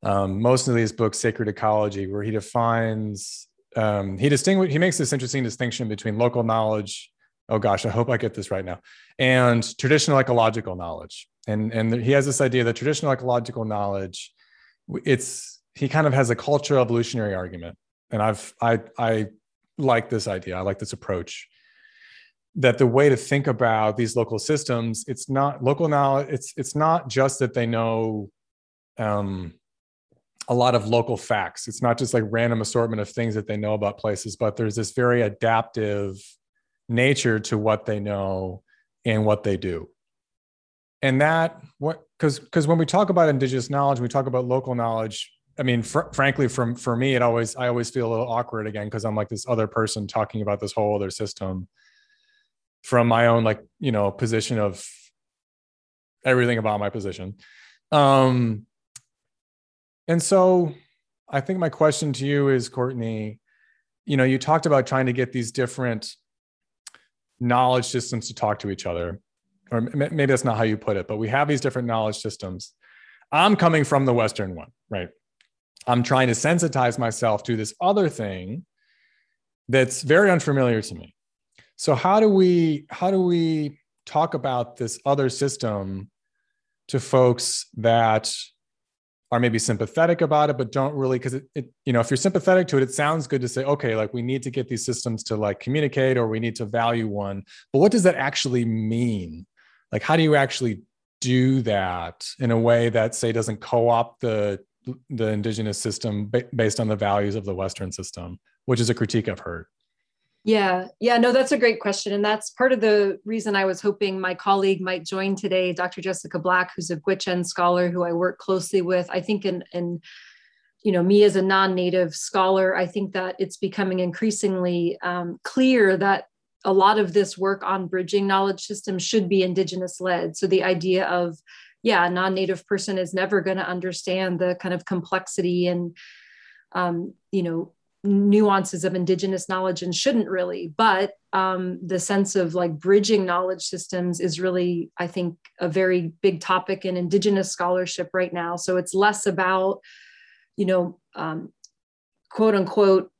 A: Um, most of these books, Sacred Ecology, where he defines um, he distinguish he makes this interesting distinction between local knowledge. Oh gosh, I hope I get this right now, and traditional ecological knowledge. And and he has this idea that traditional ecological knowledge it's he kind of has a culture evolutionary argument. And i've i i like this idea. I like this approach that the way to think about these local systems it's not local knowledge it's it's not just that they know um, a lot of local facts. It's not just like random assortment of things that they know about places but there's this very adaptive nature to what they know and what they do and that what because because when we talk about indigenous knowledge we talk about local knowledge. I mean fr- frankly from for me it always i always feel a little awkward again because i'm like this other person talking about this whole other system from my own like you know position of everything about my position. Um and so i think my question to you is courtney you know you talked about trying to get these different knowledge systems to talk to each other or maybe that's not how you put it but we have these different knowledge systems. I'm coming from the western one right? I'm trying to sensitize myself to this other thing that's very unfamiliar to me. So how do we how do we talk about this other system to folks that are maybe sympathetic about it but don't really because it, it, you know if you're sympathetic to it it sounds good to say okay like we need to get these systems to like communicate or we need to value one. But what does that actually mean like how do you actually do that in a way that say doesn't co-opt the the indigenous system based on the values of the western system which is a critique i've heard
B: yeah, yeah, no, that's a great question. And that's part of the reason I was hoping my colleague might join today, Dr. Jessica Black, who's a Gwich'in scholar who I work closely with. I think in, in you know, me as a non-native scholar, I think that it's becoming increasingly um, clear that a lot of this work on bridging knowledge systems should be indigenous led. So the idea of, yeah, a non-native person is never going to understand the kind of complexity and um, you know nuances of indigenous knowledge and shouldn't really but um, the sense of like bridging knowledge systems is really i think a very big topic in indigenous scholarship right now so it's less about you know um, quote unquote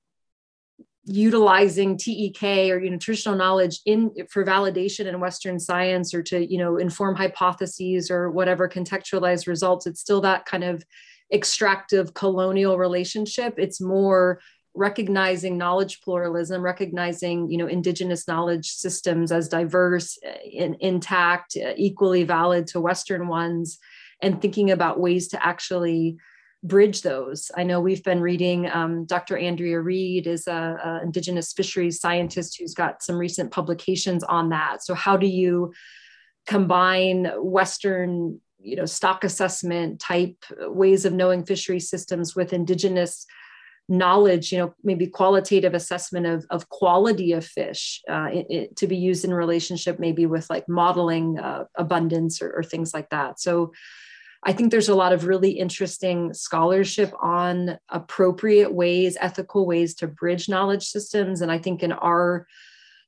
B: utilizing tek or you know traditional knowledge in for validation in western science or to you know inform hypotheses or whatever contextualized results it's still that kind of extractive colonial relationship. It's more recognizing knowledge pluralism recognizing you know indigenous knowledge systems as diverse eh, and intact eh, equally valid to western ones and thinking about ways to actually bridge those. I know we've been reading um, dr andrea reid is a, a indigenous fisheries scientist who's got some recent publications on that. So how do you combine western you know stock assessment type ways of knowing fishery systems with indigenous knowledge you know maybe qualitative assessment of, of quality of fish uh, it, it, to be used in relationship maybe with like modeling uh, abundance or, or things like that? So i think there's a lot of really interesting scholarship on appropriate ways ethical ways to bridge knowledge systems. And i think in our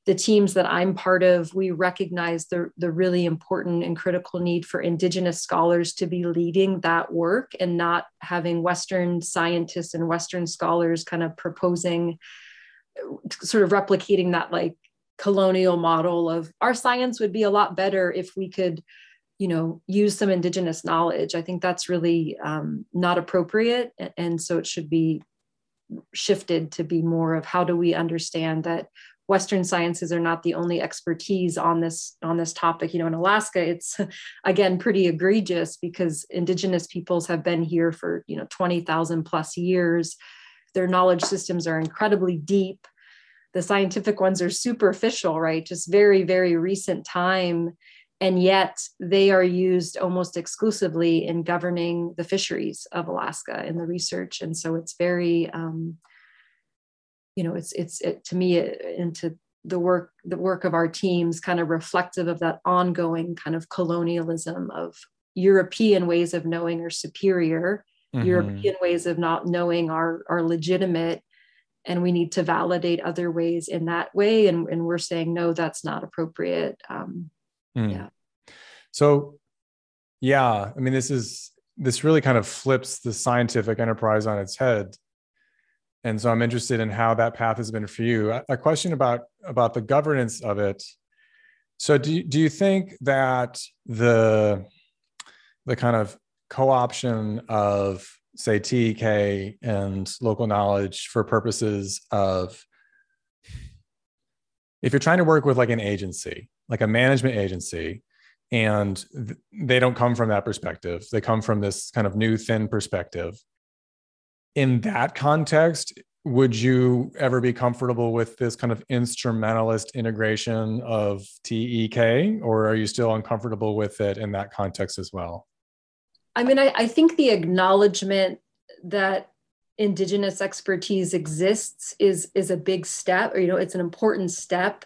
B: the teams that I'm part of, we recognize the, the really important and critical need for Indigenous scholars to be leading that work and not having Western scientists and Western scholars kind of proposing, sort of replicating that like colonial model of our science would be a lot better if we could you know use some indigenous knowledge i think that's really um, not appropriate and so it should be shifted to be more of how do we understand that Western sciences are not the only expertise on this on this topic. You know, in Alaska, it's [LAUGHS] again pretty egregious because indigenous peoples have been here for you know 20,000 plus years. Their knowledge systems are incredibly deep. The scientific ones are superficial, right? Just very, very recent time. And yet they are used almost exclusively in governing the fisheries of Alaska in the research. And so it's very um, you know it's it's it, to me into the work the work of our teams kind of reflective of that ongoing kind of colonialism of european ways of knowing are superior mm-hmm. european ways of not knowing are are legitimate and we need to validate other ways in that way and, and we're saying no that's not appropriate um, mm. yeah.
A: So yeah i mean this is this really kind of flips the scientific enterprise on its head. And so i'm interested in how that path has been for you. A question about about the governance of it. So do you, do you think that the the kind of co-option of say TEK and local knowledge for purposes of if you're trying to work with like an agency, like a management agency, and th- they don't come from that perspective, they come from this kind of new thin perspective. In that context, would you ever be comfortable with this kind of instrumentalist integration of TEK, or are you still uncomfortable with it in that context as well?
B: I mean, I, I think the acknowledgement that indigenous expertise exists is is a big step or you know it's an important step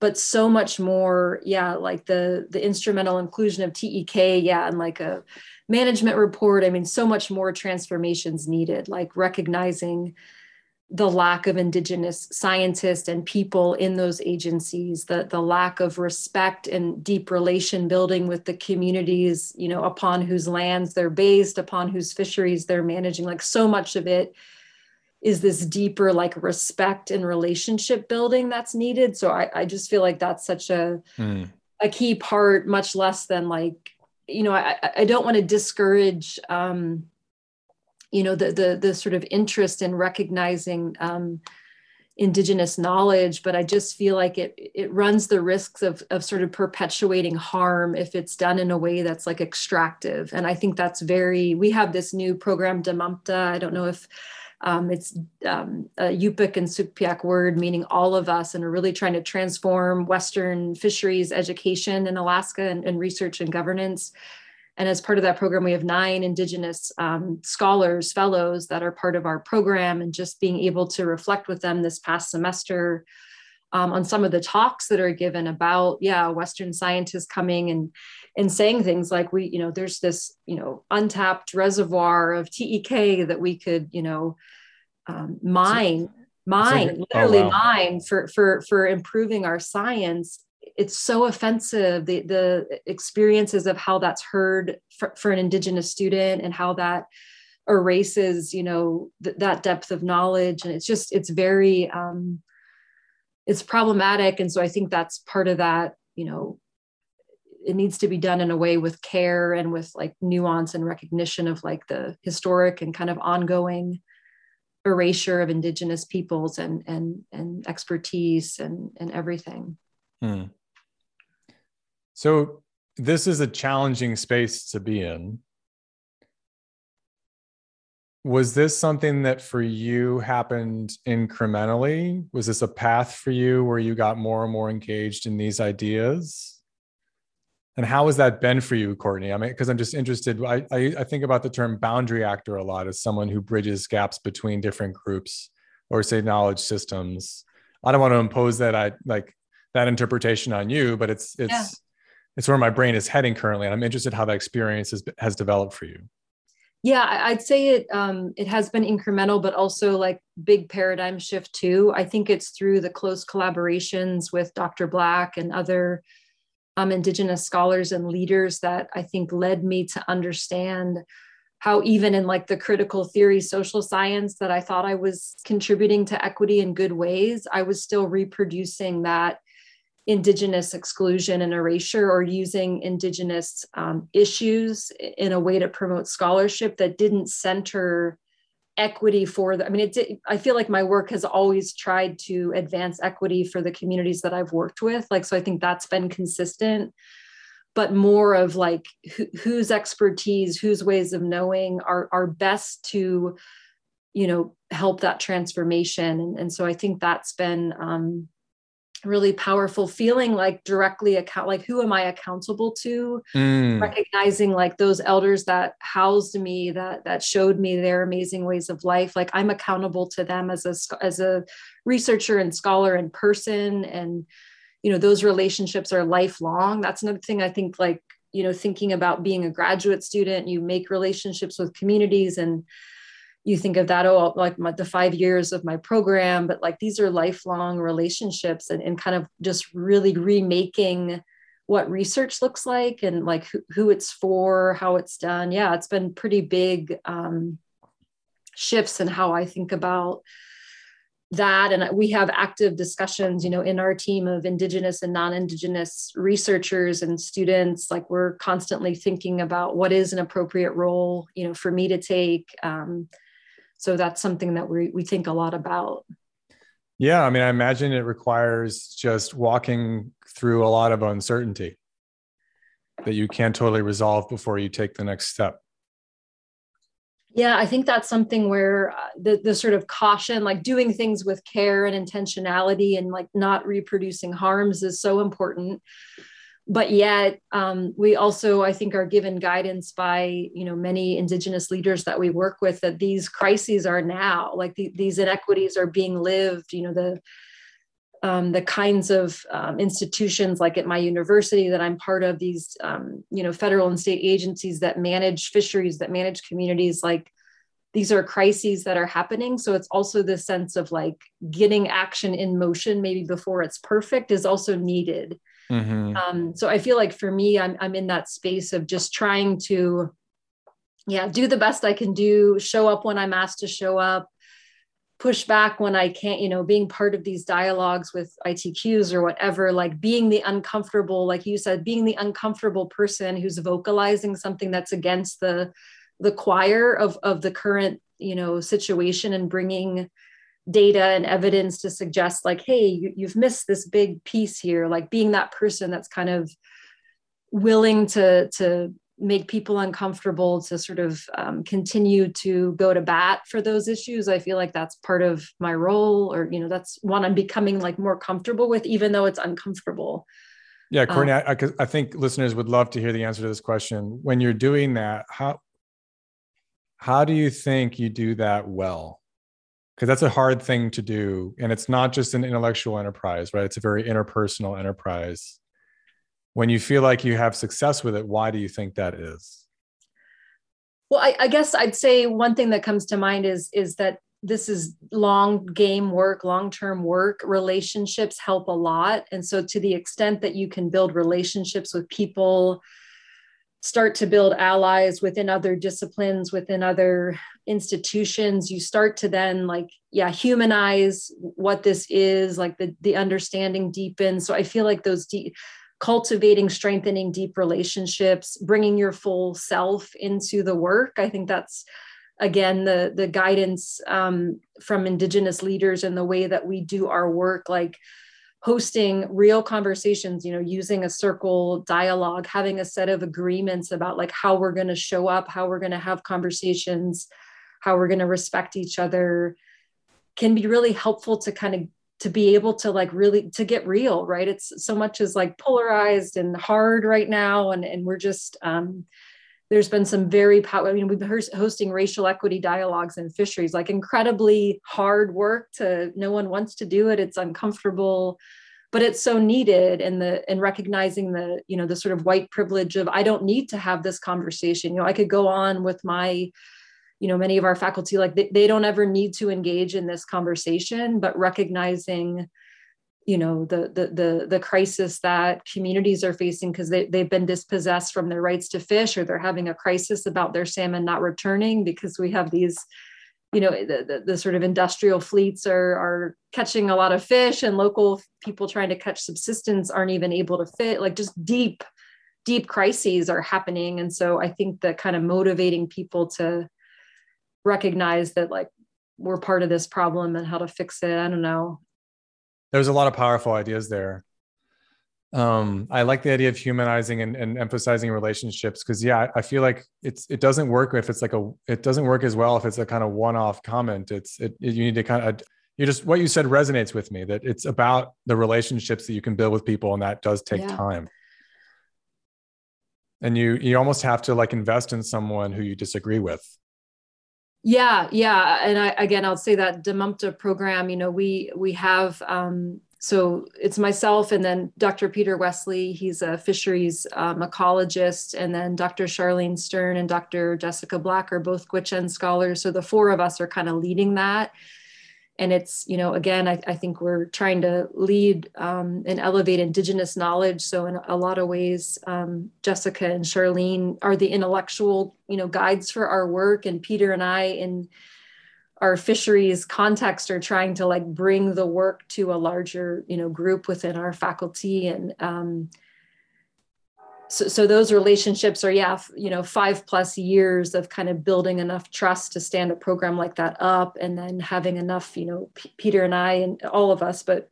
B: but so much more yeah like the the instrumental inclusion of tek yeah and like a management report. I mean so much more transformations needed like recognizing the lack of indigenous scientists and people in those agencies the the lack of respect and deep relation building with the communities you know upon whose lands they're based upon whose fisheries they're managing like so much of it is this deeper like respect and relationship building that's needed so i, I just feel like that's such a mm. a key part much less than like you know i i don't want to discourage um you know the the the sort of interest in recognizing um, indigenous knowledge but i just feel like it it runs the risks of of sort of perpetuating harm if it's done in a way that's like extractive. And i think that's very we have this new program damamta i don't know if um, it's um, a Yupik and Sugpiaq word meaning all of us, and are really trying to transform Western fisheries education in Alaska and, and research and governance and as part of that program, we have nine Indigenous um, scholars, fellows that are part of our program, and just being able to reflect with them this past semester um, on some of the talks that are given about, yeah, Western scientists coming and and saying things like we, you know, there's this, you know, untapped reservoir of TEK that we could, you know, um, mine, mine, oh, literally oh, wow. mine for for for improving our science it's so offensive the the experiences of how that's heard for, for an indigenous student and how that erases you know th- that depth of knowledge. And it's just it's very um it's problematic. And so i think that's part of that you know it needs to be done in a way with care and with like nuance and recognition of like the historic and kind of ongoing erasure of indigenous peoples and and and expertise and and everything. Hmm.
A: So this is a challenging space to be in. Was this something that for you happened incrementally? Was this a path for you where you got more and more engaged in these ideas? And how has that been for you, Courtney? I mean, because I'm just interested. I, I, I think about the term boundary actor a lot as someone who bridges gaps between different groups or say knowledge systems. I don't want to impose that I like that interpretation on you, but it's it's yeah it's where my brain is heading currently and i'm interested how that experience has, has developed for you.
B: Yeah i'd say it um, it has been incremental but also like big paradigm shift too. I think it's through the close collaborations with dr black and other um, indigenous scholars and leaders that i think led me to understand how even in like the critical theory social science that i thought i was contributing to equity in good ways i was still reproducing that indigenous exclusion and erasure or using indigenous um, issues in a way to promote scholarship that didn't center equity for the i mean it i feel like my work has always tried to advance equity for the communities that i've worked with. Like so i think that's been consistent but more of like who, whose expertise whose ways of knowing are are best to you know help that transformation. And, and so i think that's been um, really powerful feeling like directly account like who am i accountable to? Mm. recognizing like those elders that housed me that that showed me their amazing ways of life. Like i'm accountable to them as a as a researcher and scholar and person and you know those relationships are lifelong. That's another thing i think like you know thinking about being a graduate student you make relationships with communities and you think of that oh like my, the five years of my program but like these are lifelong relationships and, and kind of just really remaking what research looks like and like who, who it's for how it's done. Yeah it's been pretty big um, shifts in how i think about that. And we have active discussions you know in our team of indigenous and non-indigenous researchers and students. Like we're constantly thinking about what is an appropriate role you know for me to take um, so that's something that we, we think a lot about
A: Yeah, I mean, I imagine it requires just walking through a lot of uncertainty that you can't totally resolve before you take the next step.
B: Yeah, I think that's something where uh, the the sort of caution, like doing things with care and intentionality, and like not reproducing harms, is so important. But yet, um, we also, I think, are given guidance by you know many Indigenous leaders that we work with that these crises are now, like the, these inequities are being lived. You know the um, the kinds of um, institutions like at my university that I'm part of, these um, you know federal and state agencies that manage fisheries, that manage communities, like these are crises that are happening. So it's also this sense of like getting action in motion, maybe before it's perfect, is also needed. Mm-hmm. Um, so I feel like for me, I'm I'm in that space of just trying to, yeah, do the best I can do, show up when I'm asked to show up push back when I can't, you know, being part of these dialogues with ITQs or whatever, like being the uncomfortable, like you said, being the uncomfortable person who's vocalizing something that's against the the choir of of the current, you know, situation and bringing data and evidence to suggest like, hey, you, you've missed this big piece here, like being that person that's kind of willing to to make people uncomfortable to sort of um, continue to go to bat for those issues i feel like that's part of my role or you know that's one i'm becoming like more comfortable with even though it's uncomfortable.
A: Yeah courtney um, I, I think listeners would love to hear the answer to this question. When you're doing that how how do you think you do that well because that's a hard thing to do and it's not just an intellectual enterprise right? It's a very interpersonal enterprise. When you feel like you have success with it why do you think that is?
B: Well I, I, guess i'd say one thing that comes to mind is is that this is long game work long term work. Relationships help a lot and so to the extent that you can build relationships with people start to build allies within other disciplines within other institutions you start to then like yeah humanize what this is like the the understanding deepens. So i feel like those deep cultivating strengthening deep relationships bringing your full self into the work i think that's again the the guidance um, from indigenous leaders and the way that we do our work like hosting real conversations you know using a circle dialogue having a set of agreements about like how we're going to show up how we're going to have conversations how we're going to respect each other can be really helpful to kind of to be able to like really to get real right? It's so much is like polarized and hard right now and and we're just um there's been some very power i mean we've been hosting racial equity dialogues in fisheries like incredibly hard work to no one wants to do it it's uncomfortable but it's so needed and the and recognizing the you know the sort of white privilege of i don't need to have this conversation you know i could go on with my you know many of our faculty like they, they don't ever need to engage in this conversation but recognizing you know the the the, the crisis that communities are facing because they, they've been dispossessed from their rights to fish or they're having a crisis about their salmon not returning because we have these you know the, the, the, sort of industrial fleets are are catching a lot of fish and local people trying to catch subsistence aren't even able to fit like just deep deep crises are happening. And so i think that kind of motivating people to recognize that like we're part of this problem and how to fix it. I don't know.
A: There's a lot of powerful ideas there. Um, I like the idea of humanizing and, and emphasizing relationships because yeah, I, I feel like it's it doesn't work if it's like a it doesn't work as well if it's a kind of one-off comment. It's it, it you need to kind of you just what you said resonates with me that it's about the relationships that you can build with people and that does take yeah. time and you you almost have to like invest in someone who you disagree with
B: yeah, yeah, and I, again, I'll say that DMUMTA program. You know, we we have um, so it's myself and then Dr. Peter Westley. He's a fisheries um, ecologist, and then Dr. Charlene Stern and Dr. Jessica Black are both Gwich'in scholars. So the four of us are kind of leading that and it's you know again I, I think we're trying to lead um, and elevate indigenous knowledge. So in a lot of ways um, jessica and charlene are the intellectual you know guides for our work. And peter and i in our fisheries context are trying to like bring the work to a larger you know group within our faculty. And um, so, so those relationships are yeah you know five plus years of kind of building enough trust to stand a program like that up and then having enough you know P- peter and i and all of us but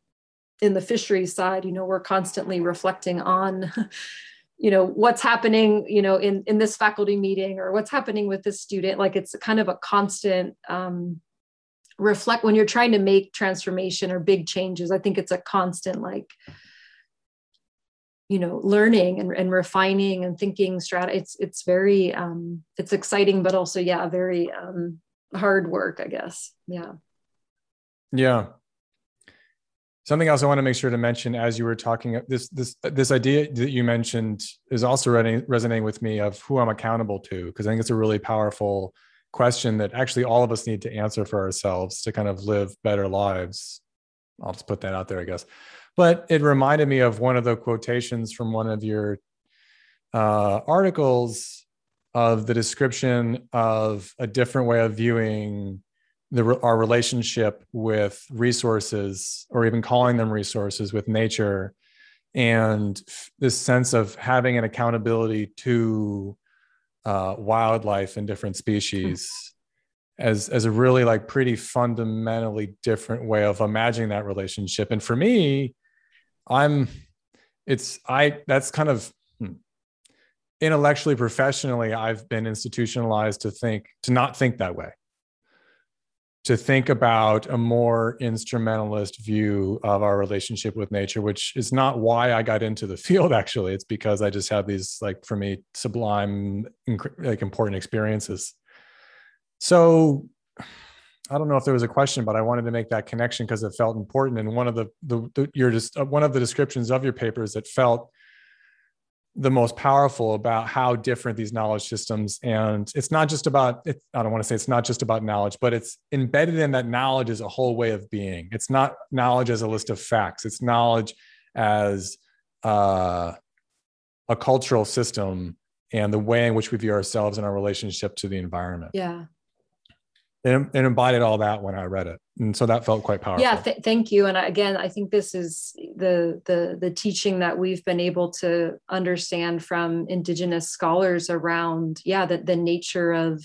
B: in the fisheries side you know we're constantly reflecting on [LAUGHS] you know what's happening you know in in this faculty meeting or what's happening with this student. Like it's kind of a constant um reflect when you're trying to make transformation or big changes i think it's a constant like you know learning and, and refining and thinking strat it's it's very um it's exciting but also yeah very um hard work i guess. Yeah.
A: Yeah. Something else i want to make sure to mention as you were talking this this this idea that you mentioned is also resonating with me of who i'm accountable to because i think it's a really powerful question that actually all of us need to answer for ourselves to kind of live better lives. I'll just put that out there i guess but it reminded me of one of the quotations from one of your uh, articles of the description of a different way of viewing the, our relationship with resources or even calling them resources with nature and this sense of having an accountability to uh, wildlife and different species as as a really like pretty fundamentally different way of imagining that relationship. And for me I'm it's I that's kind of hmm, intellectually professionally I've been institutionalized to think to not think that way. To think about a more instrumentalist view of our relationship with nature, which is not why I got into the [LAUGHS] field. Actually, it's because I just have these, like, for me, sublime, like, important experiences. So, I don't know if there was a question, but I wanted to make that connection because it felt important. And one of the, the, the your just uh, one of the descriptions of your papers that felt the most powerful about how different these knowledge systems and it's not just about it, i don't want to say it's not just about knowledge but it's embedded in that knowledge is a whole way of being. It's not knowledge as a list of facts. It's knowledge as uh, a cultural system and the way in which we view ourselves and our relationship to the environment.
B: Yeah
A: it, it embodied all that when I read it, and so that felt quite powerful.
B: Yeah, th- thank you. And again, I think this is the the the teaching that we've been able to understand from Indigenous scholars around, yeah, the the nature of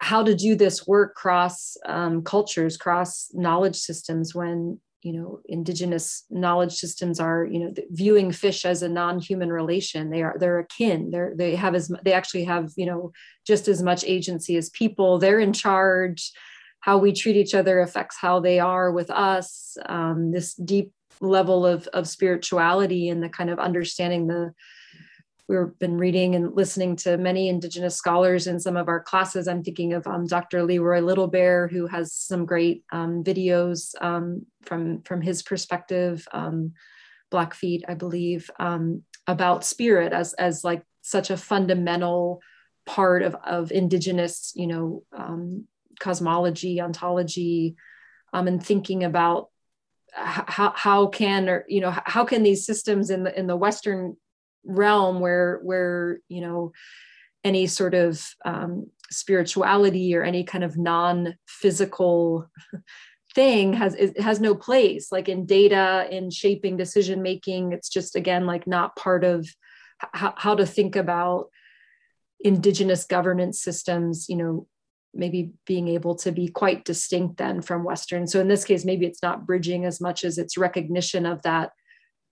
B: how to do this work cross um, cultures, cross knowledge systems when you know indigenous knowledge systems are you know viewing fish as a non-human relation. They are they're akin. They're they have as they actually have you know just as much agency as people. They're in charge. How we treat each other affects how they are with us. Um, this deep level of of spirituality and the kind of understanding the we've been reading and listening to many Indigenous scholars in some of our classes. I'm thinking of um, Dr. Leroy Little Bear, who has some great um, videos um, from, from his perspective, um, Blackfeet, I believe, um, about spirit as, as like such a fundamental part of, of Indigenous, you know, cosmology, ontology, and thinking about how, how can or you know how can these systems in the in the western realm where where you know any sort of um, spirituality or any kind of non-physical thing has it has no place. Like in data in shaping decision making it's just again like not part of h- how to think about indigenous governance systems you know maybe being able to be quite distinct then from western. So in this case maybe it's not bridging as much as it's recognition of that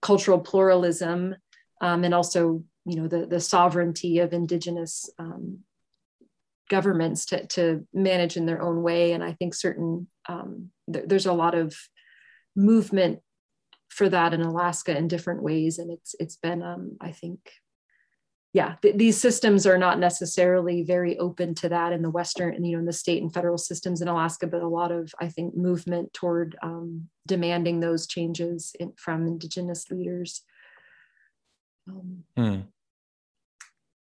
B: cultural pluralism um, and also you know the the sovereignty of indigenous um, governments to to manage in their own way. And i think certain um, th- there's a lot of movement for that in alaska in different ways. And it's it's been um, i think yeah th- these systems are not necessarily very open to that in the western you know in the state and federal systems in alaska but a lot of i think movement toward um, demanding those changes in, from indigenous leaders um, mm.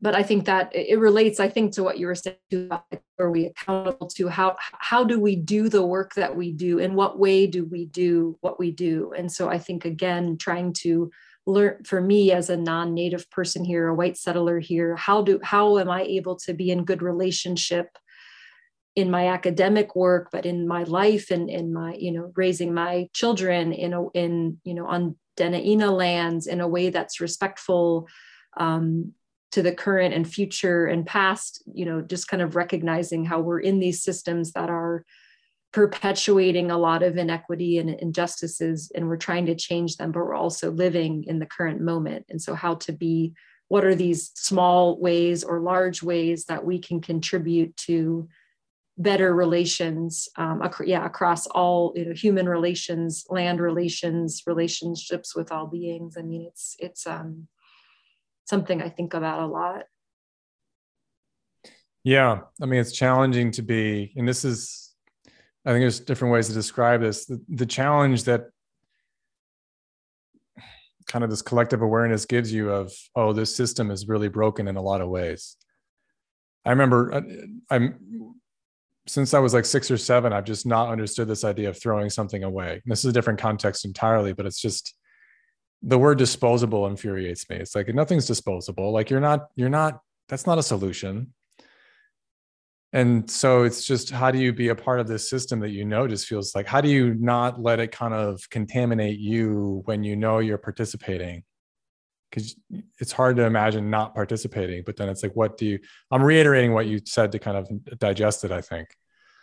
B: But I think that it relates, I think, to what you were saying about are we accountable to how how do we do the work that we do? In what way do we do what we do? And so I think again, trying to learn for me as a non-native person here, a white settler here, how do how am I able to be in good relationship in my academic work, but in my life and in my, you know, raising my children in a in, you know, on Dena'ina lands in a way that's respectful um, to the current and future and past you know just kind of recognizing how we're in these systems that are perpetuating a lot of inequity and injustices and we're trying to change them but we're also living in the current moment. And so how to be what are these small ways or large ways that we can contribute to better relations um, ac- yeah across all you know human relations land relations relationships with all beings. I mean it's it's um something i think about a lot.
A: Yeah. I mean it's challenging to be and this is i think there's different ways to describe this. The, the challenge that kind of this collective awareness gives you of oh this system is really broken in a lot of ways. I remember uh, i'm since I was like six or seven, I've just not understood this idea of throwing something away. this is a different context entirely, but it's just the word disposable infuriates me. It's like nothing's disposable. Like you're not, you're not, that's not a solution. And so it's just how do you be a part of this system that you know just feels like, how do you not let it kind of contaminate you when you know you're participating? Because it's hard to imagine not participating, but then it's like, what do you, I'm reiterating what you said to kind of digest it, I think.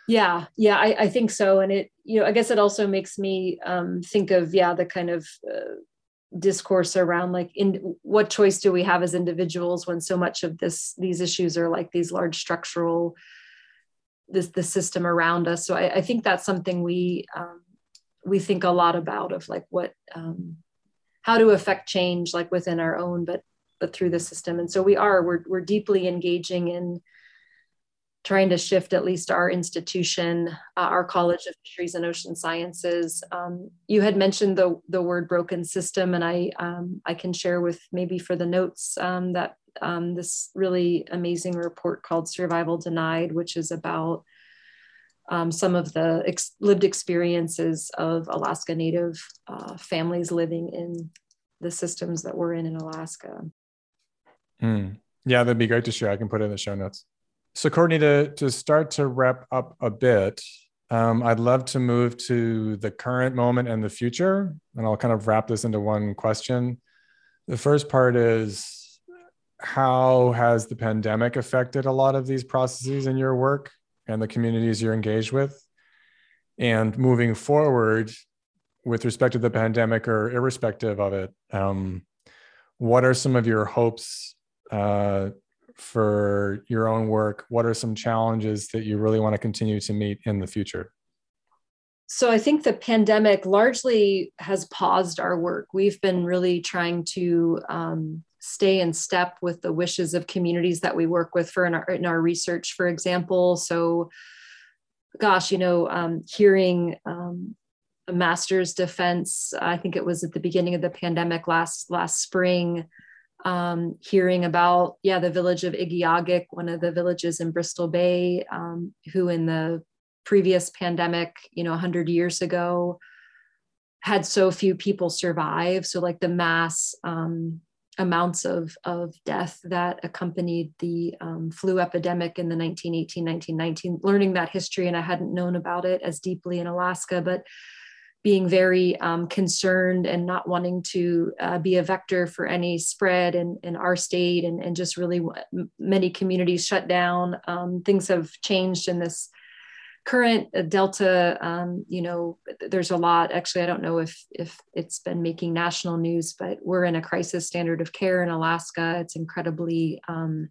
B: Yeah, yeah, I, I think so. And it, you know, I guess it also makes me um, think of, yeah, the kind of uh, discourse around like in what choice do we have as individuals when so much of this these issues are like these large structural this the system around us so I, I think that's something we um, we think a lot about of like what um, how to affect change like within our own but but through the system and so we are we're, we're deeply engaging in trying to shift at least our institution, uh, our College of Fisheries and Ocean Sciences. Um, you had mentioned the the word broken system, and I um, I can share with maybe for the notes um, that um, this really amazing report called Survival Denied, which is about um, some of the ex- lived experiences of Alaska Native uh, families living in the systems that we're in in Alaska.
A: Mm. Yeah, that'd be great to share. I can put it in the show notes. So, Courtney, to, to start to wrap up a bit, um, I'd love to move to the current moment and the future. And I'll kind of wrap this into one question. The first part is How has the pandemic affected a lot of these processes in your work and the communities you're engaged with? And moving forward, with respect to the pandemic or irrespective of it, um, what are some of your hopes uh, for your own work? What are some challenges that you really want to continue to meet in the future?
B: So I think the pandemic largely has paused our work. We've been really trying to um, stay in step with the wishes of communities that we work with for in our, in our research, for example. So, gosh, you know, um, hearing um, a master's defense, I think it was at the beginning of the pandemic last last spring um, hearing about yeah the village of Igiugig, one of the villages in Bristol Bay, um, who in the previous pandemic, you know, 100 years ago, had so few people survive. So like the mass um, amounts of of death that accompanied the um, flu epidemic in the 1918 1919 learning that history and i hadn't known about it as deeply in alaska but being very um, concerned and not wanting to uh, be a vector for any spread in, in our state and, and just really many communities shut down. Um, things have changed in this current uh, Delta. Um, you know, there's a lot. Actually, I don't know if if it's been making national news, but we're in a crisis standard of care in Alaska. It's incredibly um,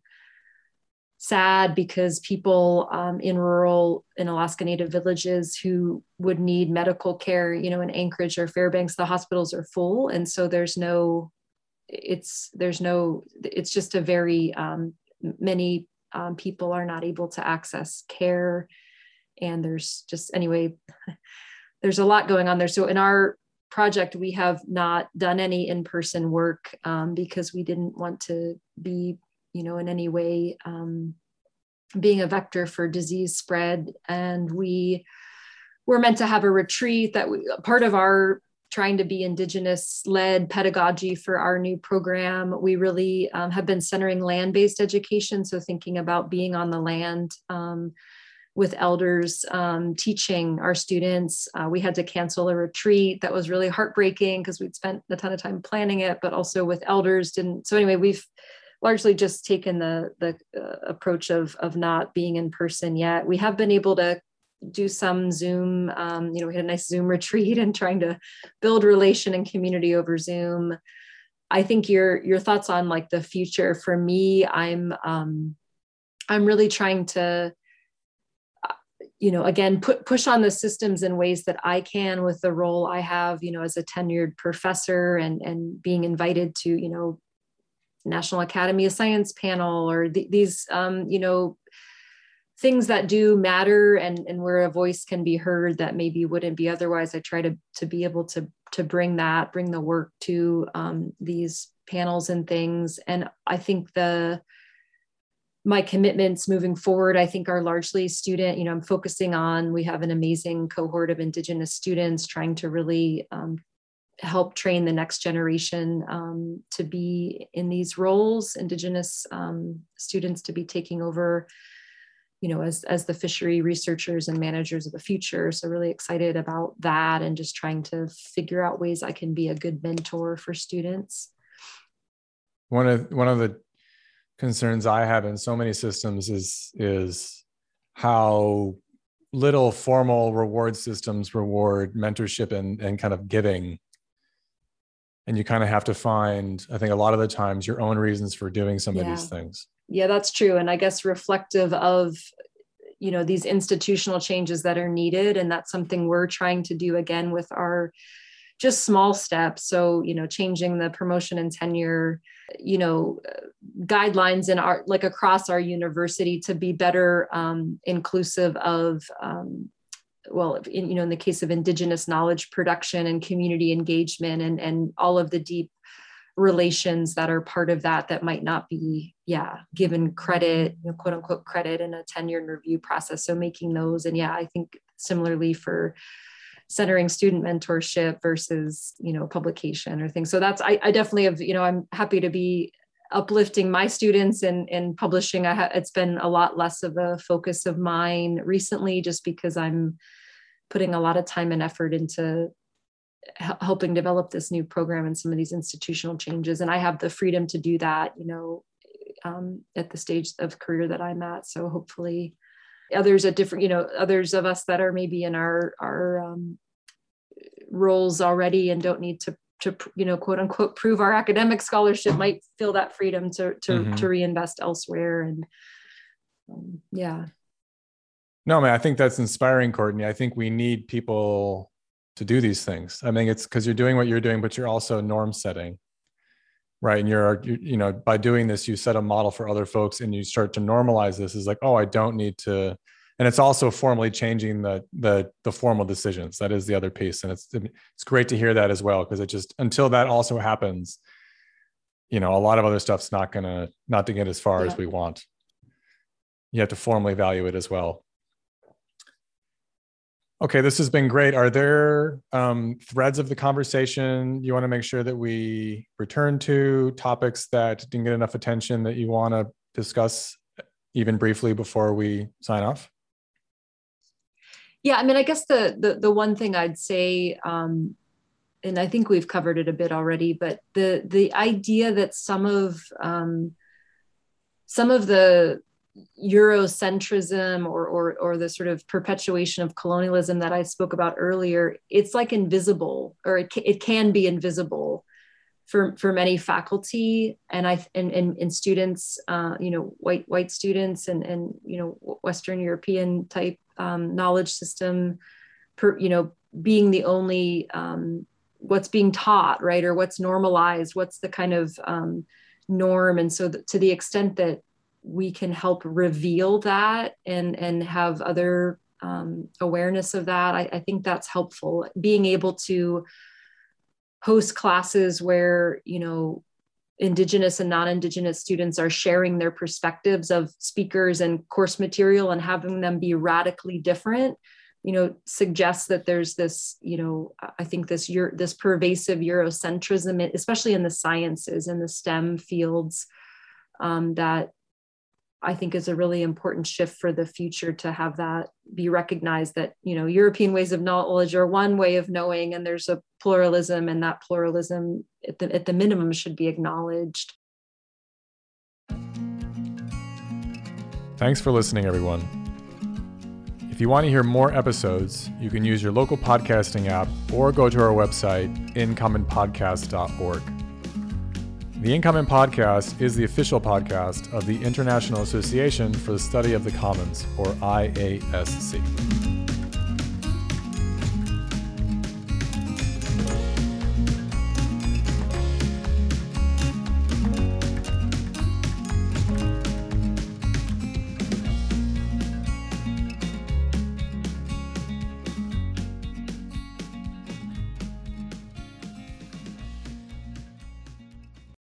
B: sad because people um, in rural in alaska native villages who would need medical care you know in anchorage or fairbanks the hospitals are full and so there's no it's there's no it's just a very um, many um, people are not able to access care and there's just anyway [LAUGHS] there's a lot going on there so in our project we have not done any in-person work um, because we didn't want to be you know, in any way um, being a vector for disease spread. And we were meant to have a retreat that we, part of our trying to be indigenous led pedagogy for our new program we really um, have been centering land based education so thinking about being on the land um, with elders um, teaching our students. Uh, we had to cancel a retreat that was really heartbreaking because we'd spent a ton of time planning it, but also with elders didn't. So anyway, we've largely just taken the the uh, approach of of not being in person yet. We have been able to do some Zoom. Um, you know, we had a nice Zoom [LAUGHS] retreat and trying to build relation and community over Zoom. I think your your thoughts on like the future for me, I'm um, I'm really trying to you know again put push on the systems in ways that i can with the role i have you know as a tenured professor and and being invited to you know national academy of science panel or th- these um, you know things that do matter and and where a voice can be heard that maybe wouldn't be otherwise. I try to to be able to to bring that bring the work to um, these panels and things. And i think the my commitments moving forward i think are largely student you know i'm focusing on we have an amazing cohort of indigenous students trying to really um, help train the next generation um, to be in these roles indigenous um, students to be taking over you know as as the fishery researchers and managers of the future. So really excited about that and just trying to figure out ways i can be a good mentor for students.
A: One of one of the concerns I have in so many systems is is how little formal reward systems reward mentorship and, and kind of giving. And you kind of have to find, I think a lot of the times, your own reasons for doing some yeah. of these things.
B: Yeah, that's true. And I guess reflective of you know these institutional changes that are needed and that's something we're trying to do again with our just small steps. So you know changing the promotion and tenure you know guidelines in our like across our university to be better um, inclusive of um, well in, you know in the case of indigenous knowledge production and community engagement and and all of the deep relations that are part of that that might not be yeah given credit you know, quote unquote credit in a tenure and review process. So making those and yeah i think similarly for centering student mentorship versus you know publication or things. So that's i, I definitely have you know i'm happy to be uplifting my students and and publishing. I ha- it's been a lot less of a focus of mine recently just because i'm putting a lot of time and effort into helping develop this new program and some of these institutional changes. And i have the freedom to do that you know um, at the stage of career that i'm at. So hopefully others at different you know others of us that are maybe in our our um, roles already and don't need to to you know quote unquote prove our academic scholarship might feel that freedom to to, mm-hmm. to reinvest elsewhere and um, yeah.
A: No man i think that's inspiring courtney. I think we need people to do these things. I mean it's because you're doing what you're doing but you're also norm setting right? And you're, you know by doing this you set a model for other folks and you start to normalize this is like oh i don't need to and it's also formally changing the the the formal decisions. That is the other piece and it's it's great to hear that as well because it just until that also happens you know a lot of other stuff's not gonna not to get as far yeah. as we want. You have to formally value it as well Okay, this has been great. Are there um, threads of the conversation you want to make sure that we return to, topics that didn't get enough attention that you want to discuss even briefly before we sign off?
B: Yeah, I mean, I guess the the, the one thing I'd say, um, and I think we've covered it a bit already, but the the idea that some of um, some of the Eurocentrism or, or, or the sort of perpetuation of colonialism that I spoke about earlier, it's like invisible or it, it can be invisible for, for many faculty and I and, and, and students, uh, you know, white white students and, and you know, Western European type um, knowledge system, per, you know, being the only um, what's being taught, right, or what's normalized, what's the kind of um, norm, and so to the extent that we can help reveal that and and have other um, awareness of that. I, I think that's helpful. Being able to host classes where you know indigenous and non-indigenous students are sharing their perspectives of speakers and course material and having them be radically different you know suggests that there's this you know i think this Euro, this pervasive eurocentrism especially in the sciences and the stem fields um, that I think is a really important shift for the future to have that be recognized that, you know, European ways of knowledge are one way of knowing, and there's a pluralism, and that pluralism at the, at the minimum should be acknowledged.
A: Thanks for listening, everyone. If you want to hear more episodes, you can use your local podcasting app or go to our website, incommonpodcast.org. The In Common Podcast is the official podcast of the International Association for the Study of the Commons, or IASC.